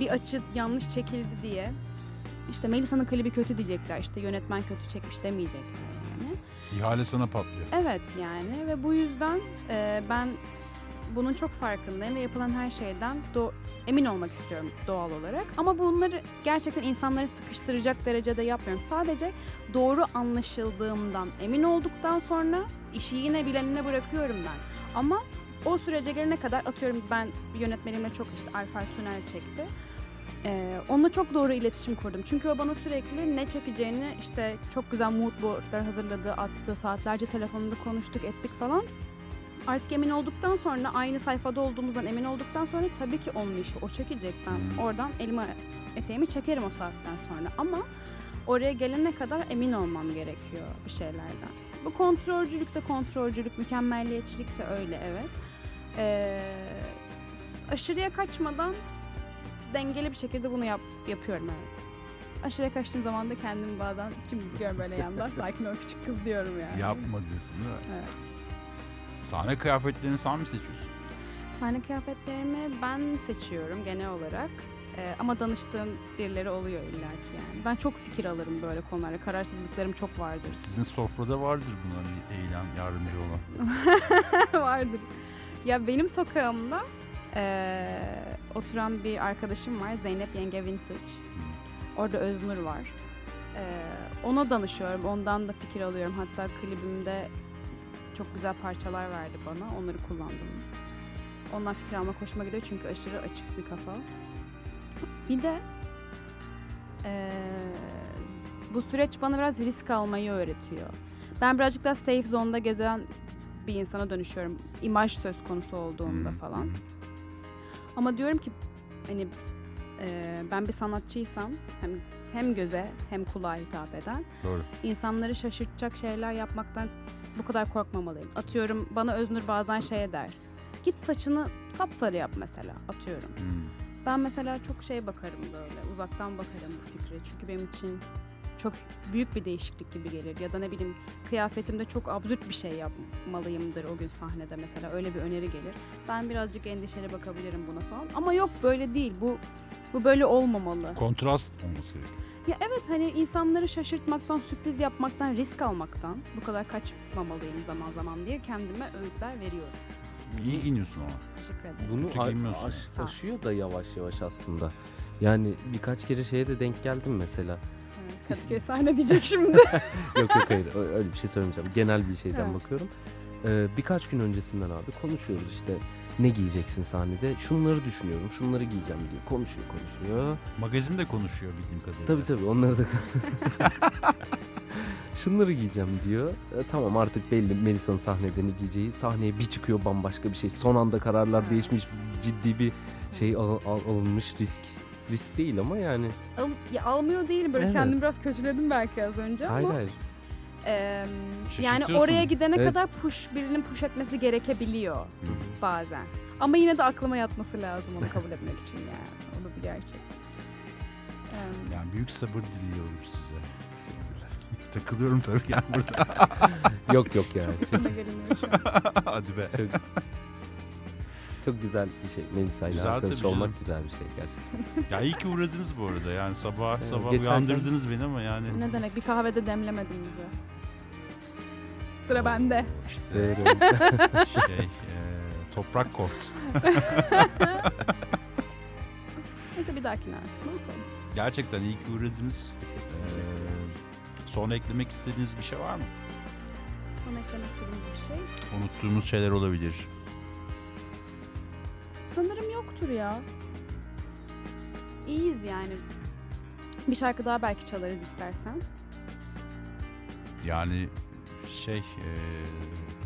bir açı yanlış çekildi diye işte Melissa'nın klibi kötü diyecekler. İşte yönetmen kötü çekmiş demeyecekler. İhale sana patlıyor. Evet yani ve bu yüzden e, ben bunun çok farkındayım ve yapılan her şeyden do- emin olmak istiyorum doğal olarak. Ama bunları gerçekten insanları sıkıştıracak derecede yapmıyorum. Sadece doğru anlaşıldığımdan emin olduktan sonra işi yine bilenine bırakıyorum ben. Ama o sürece gelene kadar atıyorum ben yönetmenimle çok işte Alper Tünel çekti. Ee, onunla çok doğru iletişim kurdum. Çünkü o bana sürekli ne çekeceğini işte çok güzel mood boardlar hazırladı, attı. Saatlerce telefonunda konuştuk, ettik falan. Artık emin olduktan sonra aynı sayfada olduğumuzdan emin olduktan sonra tabii ki onun işi o çekecek. Ben Hmm. oradan elime eteğimi çekerim o saatten sonra ama oraya gelene kadar emin olmam gerekiyor bir şeylerden. Bu kontrolcülükse kontrolcülük, mükemmelliyetçilikse öyle evet. Ee, aşırıya kaçmadan dengeli bir şekilde bunu yap, yapıyorum evet. Aşırıya kaçtığım zaman da kendimi bazen çimdikliyorum böyle yandan. Sakin ol küçük kız diyorum yani. Yapma diyorsun değil mi? Evet. Sahne kıyafetlerini sen mi seçiyorsun? Sahne kıyafetlerimi ben seçiyorum genel olarak. Ee, ama danıştığım birileri oluyor illaki yani. Ben çok fikir alırım böyle konularda. Kararsızlıklarım çok vardır. Sizin sofrada vardır buna bir eylem yardımcı olan. vardır. Ya benim sokağımda eee, oturan bir arkadaşım var. Zeynep Yenge Vintage. Orada Öznur var. Eee, ona danışıyorum. Ondan da fikir alıyorum. Hatta klibimde çok güzel parçalar verdi bana. Onları kullandım. Ondan fikir almak hoşuma gidiyor çünkü aşırı açık bir kafa. Bir de eee, bu süreç bana biraz risk almayı öğretiyor. Ben birazcık daha safe zone'da gezen bir insana dönüşüyorum. İmaj söz konusu olduğunda Hmm. falan. Ama diyorum ki hani e, ben bir sanatçıysam hem hem göze hem kulağa hitap eden Doğru. insanları şaşırtacak şeyler yapmaktan bu kadar korkmamalıyım. Atıyorum bana Öznur bazen şey der. Git saçını sapsarı yap mesela atıyorum. Hmm. Ben mesela çok şey bakarım böyle uzaktan bakarım bu fikre. Çünkü benim için çok büyük bir değişiklik gibi gelir. Ya da ne bileyim kıyafetimde çok absürt bir şey yapmalıyımdır o gün sahnede mesela öyle bir öneri gelir. Ben birazcık endişeli bakabilirim buna falan. Ama yok böyle değil bu bu böyle olmamalı. Kontrast olması gerekiyor. Ya evet hani insanları şaşırtmaktan, sürpriz yapmaktan, risk almaktan bu kadar kaçmamalıyım zaman zaman diye kendime öğütler veriyorum. İyi giyiniyorsun ama. Teşekkür ederim. Bunu aş- aşıyor da yavaş yavaş aslında. Yani birkaç kere şeye de denk geldim mesela. Evet, Kadıköy sahne diyecek şimdi. yok yok hayır öyle bir şey söylemeyeceğim. Genel bir şeyden Evet. bakıyorum. Ee, birkaç gün öncesinden abi konuşuyoruz işte ne giyeceksin sahnede. Şunları düşünüyorum, şunları giyeceğim diyor. Konuşuyor konuşuyor. Magazin de konuşuyor bildiğim kadarıyla. Tabii tabii onları da Şunları giyeceğim diyor. E, tamam artık belli Melisa'nın sahnede ne giyeceği. Sahneye bir çıkıyor bambaşka bir şey. Son anda kararlar değişmiş. Ciddi bir şey al- al- alınmış risk. Risk değil ama yani. Al, ya almıyor değilim böyle Evet. kendimi biraz kötüledim belki az önce Hayır ama hayır. eee, yani Şaşırtıyorsun. oraya gidene Evet. kadar push birinin push etmesi gerekebiliyor Hı. bazen. Ama yine de aklıma yatması lazım onu kabul etmek için yani. O da bir gerçek. Eee, Yani büyük sabır diliyorum size. Takılıyorum tabii yani burada. Yok yok ya. Şu an. Hadi be. çok, çok güzel bir şey. Melisa ile Güzel arkadaş olmak canım. güzel bir şey gerçekten. Ya iyi ki uğradınız bu arada. Yani sabah Evet, sabah uyandırdınız beni ama yani. ne demek bir kahvede demlemedin bizi. Sıra bende. İşte şey, e, toprak kort. Neyse bir dahakine artık ne yapalım. Gerçekten iyi ki uğradınız. Ee, son eklemek istediğiniz bir şey var mı? Son eklemek istediğiniz bir şey. Unuttuğumuz şeyler olabilir. Sanırım yoktur ya. İyiyiz yani. Bir şarkı daha belki çalarız istersen. Yani şey e,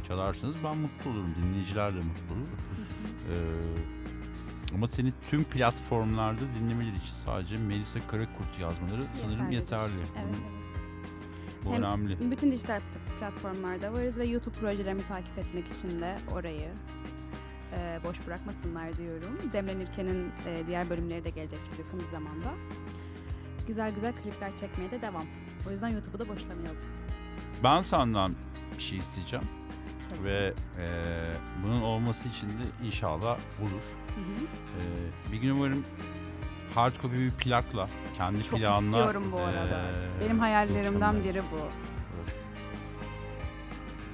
çalarsanız ben mutlu olurum. Dinleyiciler de mutlu olur. Ee, ama seni tüm platformlarda dinlemeleri için sadece Melisa Karakurt yazmaları sanırım yeterli. Evet evet. Bu Hem- önemli. Bütün dijital pl- platformlarda varız ve YouTube projelerimi takip etmek için de orayı e, boş bırakmasınlar diyorum. Demren İlken'in e, diğer bölümleri de gelecek çok yakın bir zamanda. Güzel güzel klipler çekmeye de devam. O yüzden YouTube'u da boşlamayalım. Ben senden bir şey isteyeceğim Tabii. ve e, bunun olması için de inşallah olur. Hı hı. E, bir gün umarım hard copy bir plakla kendi Çok plağınla istiyorum bu arada. e, Benim hayallerimden mükemmel. biri bu.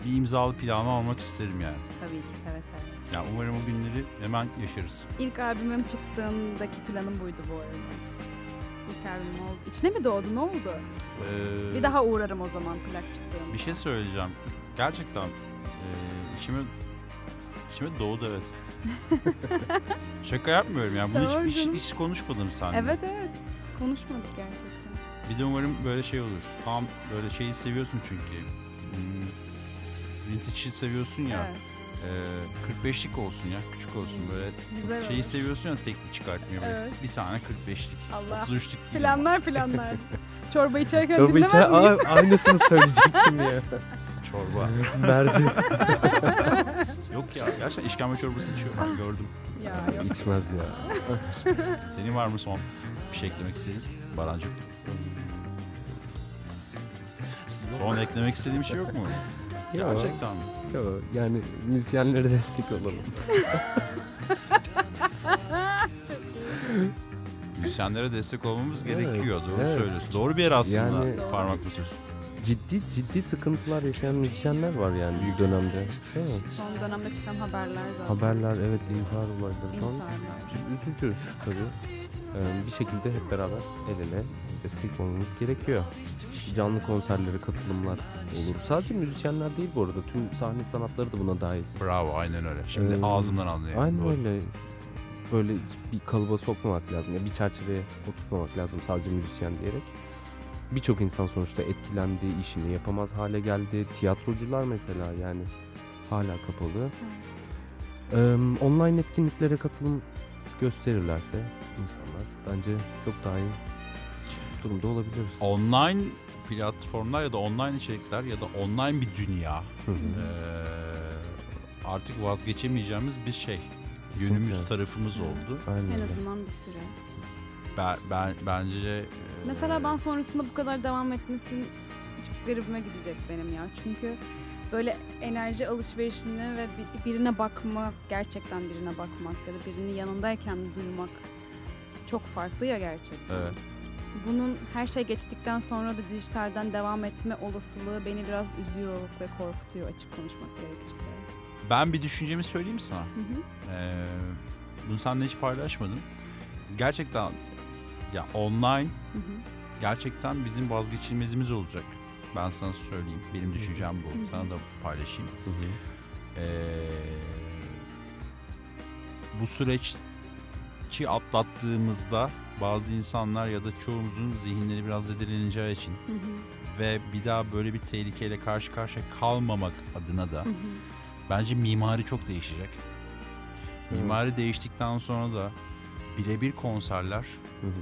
bir imzalı plağımı almak isterim yani. Tabii ki seve seve. Yani umarım o günleri hemen yaşarız. İlk albümüm çıktığındaki planım buydu bu arada. İlk albümüm oldu. İçine mi doğdu? Ne oldu? Ee, Bir daha uğrarım o zaman plak çıktığında. Bir şey söyleyeceğim. Gerçekten e, içime içime doğdu evet. Şaka yapmıyorum yani. Bunu hiç, hiç, hiç konuşmadım seninle. Evet evet. Konuşmadık gerçekten. Bir de umarım böyle şey olur. Tam böyle şeyi seviyorsun çünkü. Hmm, vintage'i seviyorsun ya. Evet. Ee, 45'lik olsun ya küçük olsun böyle Güzel şeyi olur. seviyorsun ya tekli çıkartmıyor böyle. Evet. Bir tane 45'lik. Allah. 33'lük değil. Planlar planlar. Çorba içerken Çorba dinlemez içer miyiz? Aa, aynısını söyleyecektim ya. Çorba. Merci. Yok ya gerçekten işkembe çorbası içiyor ben gördüm. Ya yok. İçmez ya. Senin var mı son bir şey eklemek istediğin? Barancık. Son eklemek istediğim bir şey yok mu? Yok. Gerçekten mi? Yok, yani müzisyenlere destek olalım. Müzisyenlere destek olmamız Evet, gerekiyor. Doğru evet. söylüyorsun. Doğru bir yer aslında. Yani- Parmak basıyorsun. Ciddi ciddi sıkıntılar yaşayan müzisyenler var yani bu dönemde. Değil mi? Son dönemde çıkan haberler zaten. Haberler evet intihar olayları falan. İntiharlar. Üzücü tabii. Ee, bir şekilde hep beraber el ele destek olmamız gerekiyor. Canlı konserlere katılımlar olur. Sadece müzisyenler değil bu arada. Tüm sahne sanatları da buna dahil. Bravo aynen öyle. Şimdi Ee, ağzımdan anlıyorum. Aynen Doğru. öyle. Böyle bir kalıba sokmamak lazım. Ya bir çerçeveye oturtmamak lazım sadece müzisyen diyerek. Birçok insan sonuçta etkilendi, işini yapamaz hale geldi. Tiyatrocular mesela yani hala kapalı. Ee, online etkinliklere katılım gösterirlerse insanlar bence çok daha iyi durumda olabiliriz. Online platformlar ya da online içerikler ya da online bir dünya ee, artık vazgeçemeyeceğimiz bir şey. Kesinlikle. Yönümüz tarafımız oldu. Aynen En azından bir süre. Ben, ben bence e, Mesela ben sonrasında bu kadar devam etmesinin çok garibime gidecek benim ya. Çünkü böyle enerji alışverişine ve bir- birine bakma, gerçekten birine bakmak ya da birinin yanındayken duymak çok farklı ya gerçekten. Evet. Bunun her şey geçtikten sonra da dijitalden devam etme olasılığı beni biraz üzüyor ve korkutuyor açık konuşmak gerekirse. ben bir düşüncemi söyleyeyim sana. Hı hı. Ee, bunu seninle hiç paylaşmadım. Gerçekten ya online Hı hı. gerçekten bizim vazgeçilmezimiz olacak. Ben sana söyleyeyim. Benim düşüncem Hı bu. hı. Sana da paylaşayım. Hı hı. Ee, bu süreççi atlattığımızda bazı insanlar ya da çoğumuzun zihinleri biraz zedeleneceği için Hı hı. ve bir daha böyle bir tehlikeyle karşı karşıya kalmamak adına da Hı hı. bence mimari çok değişecek. Mimari değiştikten sonra da birebir konserler Hı hı.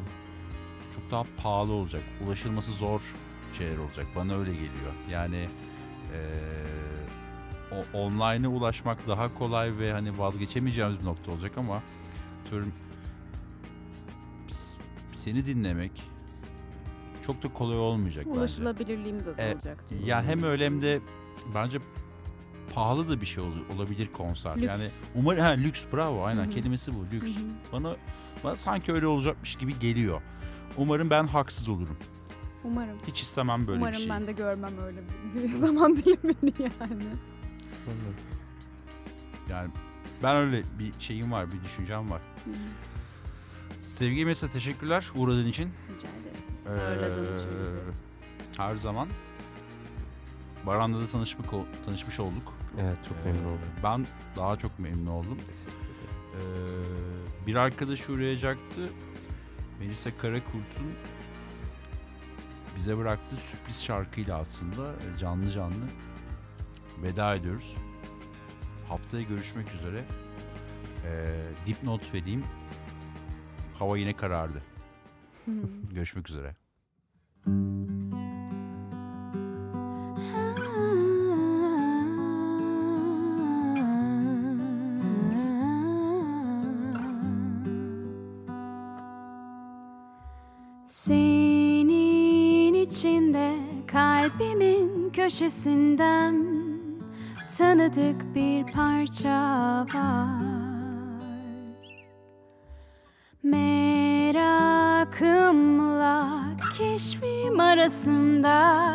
çok daha pahalı olacak. Ulaşılması zor şeyler olacak. Bana öyle geliyor. Yani eee o online'a ulaşmak daha kolay ve hani vazgeçemeyeceğimiz bir nokta olacak ama s- seni dinlemek çok da kolay olmayacak bence. Ulaşılabilirliğimiz azalacak. Yani hem öyle hem de bence pahalı da bir şey ol- olabilir konser. Lüks. Yani umarım ha, lüks bravo aynen Hı hı. kelimesi bu lüks. Hı hı. Bana, bana sanki öyle olacakmış gibi geliyor. Umarım ben haksız olurum. Umarım. Hiç istemem böyle Umarım bir şey. ben de görmem öyle bir, zaman dilimini yani. Yani ben öyle bir şeyim var, bir düşüncem var. Hı hı. Sevgi mesela teşekkürler uğradığın için. Rica ederiz. Ee, Ağırladığın için bizi. her zaman. Baran'la da tanışmak, ol- tanışmış olduk. Evet çok Ee, memnun oldum. Ben daha çok memnun oldum. Ee, bir arkadaş uğrayacaktı. Melisa Karakurt'un bize bıraktığı sürpriz şarkıyla aslında e, canlı canlı veda ediyoruz. Haftaya görüşmek üzere. Ee, dipnot vereyim. Hava yine karardı. Hı. Görüşmek üzere. Senin içinde kalbimin köşesinden tanıdık bir parça var. Arasında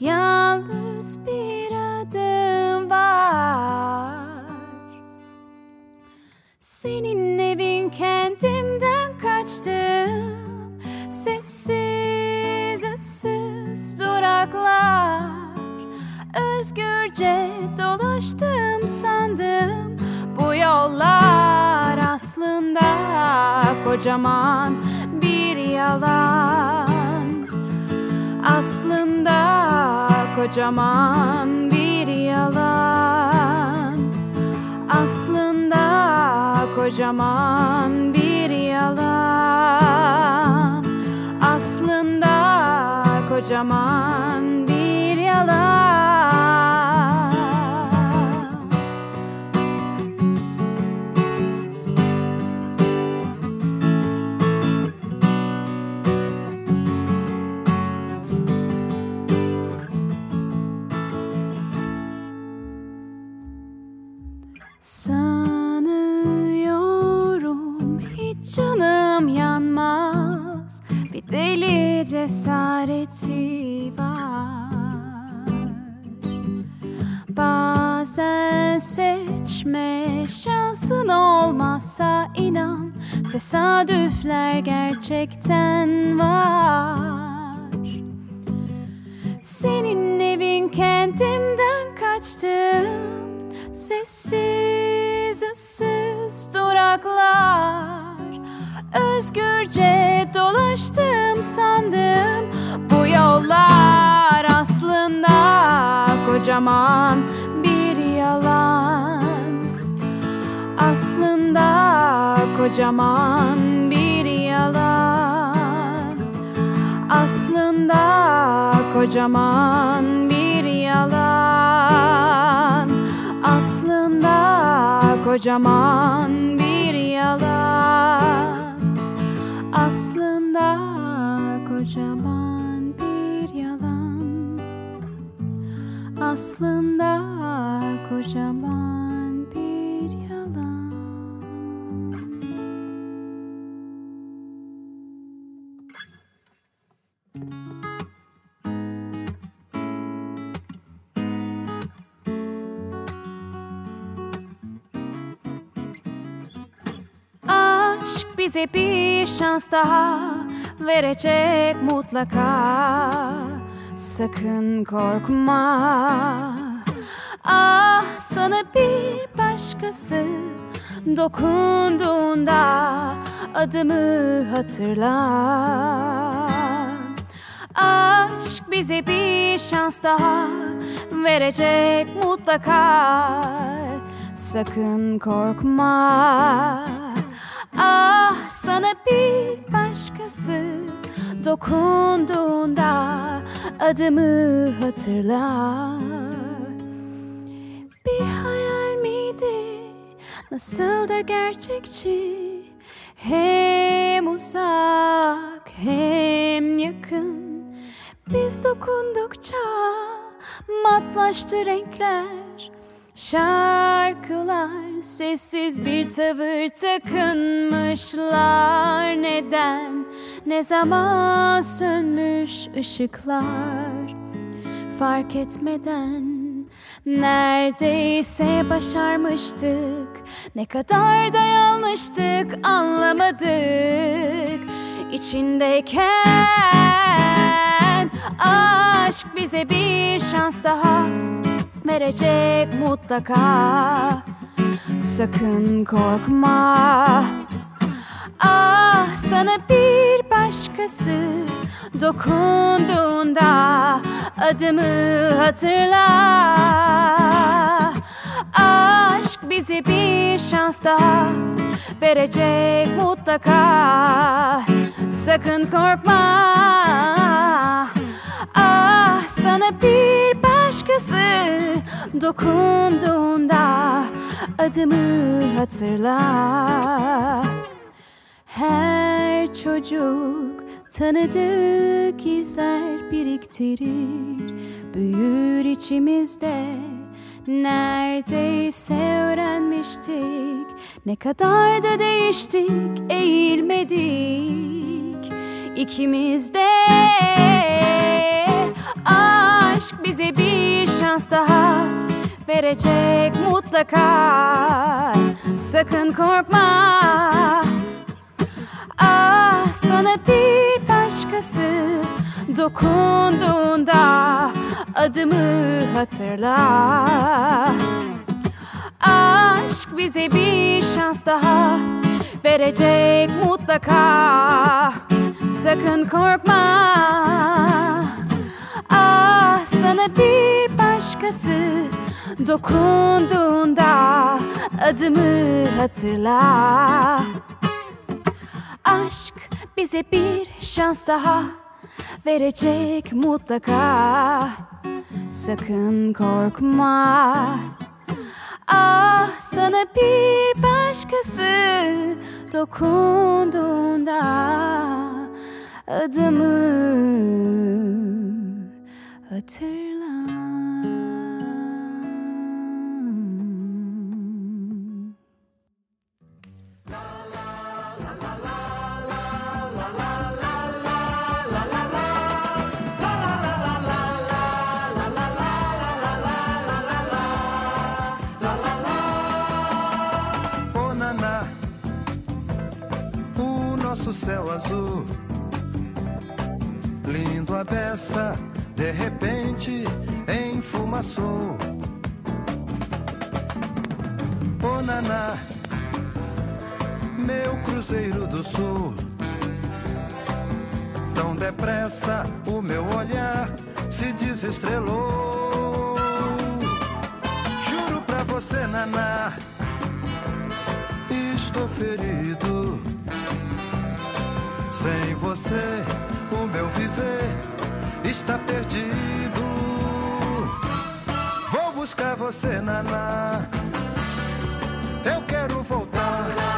yalnız bir adım var. Senin evin kendimden kaçtım. Sessiz ıssız duraklar. Özgürce dolaştım sandım. Bu yollar aslında kocaman bir yalan kocaman bir yalan. Aslında kocaman bir yalan. Aslında kocaman cesareti var. Bazen seçme şansın olmazsa inan Tesadüfler gerçekten var. Senin evin kendimden kaçtım Sessiz ıssız duraklar Özgürce dolaştım sandım. Bu yollar aslında kocaman bir yalan. Aslında kocaman bir yalan. Aslında kocaman bir yalan. Aslında kocaman bir yalan Aslında kocaman bir yalan. Aslında kocaman bize bir şans daha verecek mutlaka. Sakın korkma. Ah sana bir başkası dokunduğunda adımı hatırla. Aşk bize bir şans daha verecek mutlaka. Sakın korkma sana bir başkası dokunduğunda adımı hatırla. Bir hayal miydi? Nasıl da gerçekçi. Hem uzak hem yakın. Biz dokundukça matlaştı renkler Şarkılar sessiz bir tavır takınmışlar. Neden? Ne zaman sönmüş ışıklar? Fark etmeden neredeyse başarmıştık. Ne kadar da yanlıştık anlamadık. İçindeyken aşk bize bir şans daha verecek mutlaka. Sakın korkma. Ah sana bir başkası dokunduğunda adımı hatırla. Aşk bize bir şans daha verecek mutlaka. Sakın korkma. Ah sana bir başkası dokunduğunda adımı hatırla. Her çocuk tanıdık izler biriktirir. Büyür içimizde neredeyse öğrenmiştik. Ne kadar da değiştik eğilmedik. İkimiz de Aşk bize bir şans daha verecek mutlaka. Sakın korkma. Ah sana bir başkası dokunduğunda adımı hatırla. Aşk bize bir şans daha verecek mutlaka. Sakın korkma Başkası Dokunduğunda adımı hatırla. Aşk bize bir şans daha verecek mutlaka. Sakın korkma. Ah sana bir başkası dokunduğunda adımı hatırla. Céu azul, lindo a beça, de repente enfumaçou. Ô Naná, meu cruzeiro do sul, tão depressa o meu olhar se desestrelou. Juro pra você, Naná. Estou ferido. Sem você, o meu viver está perdido. Vou buscar você, Naná. Eu quero voltar.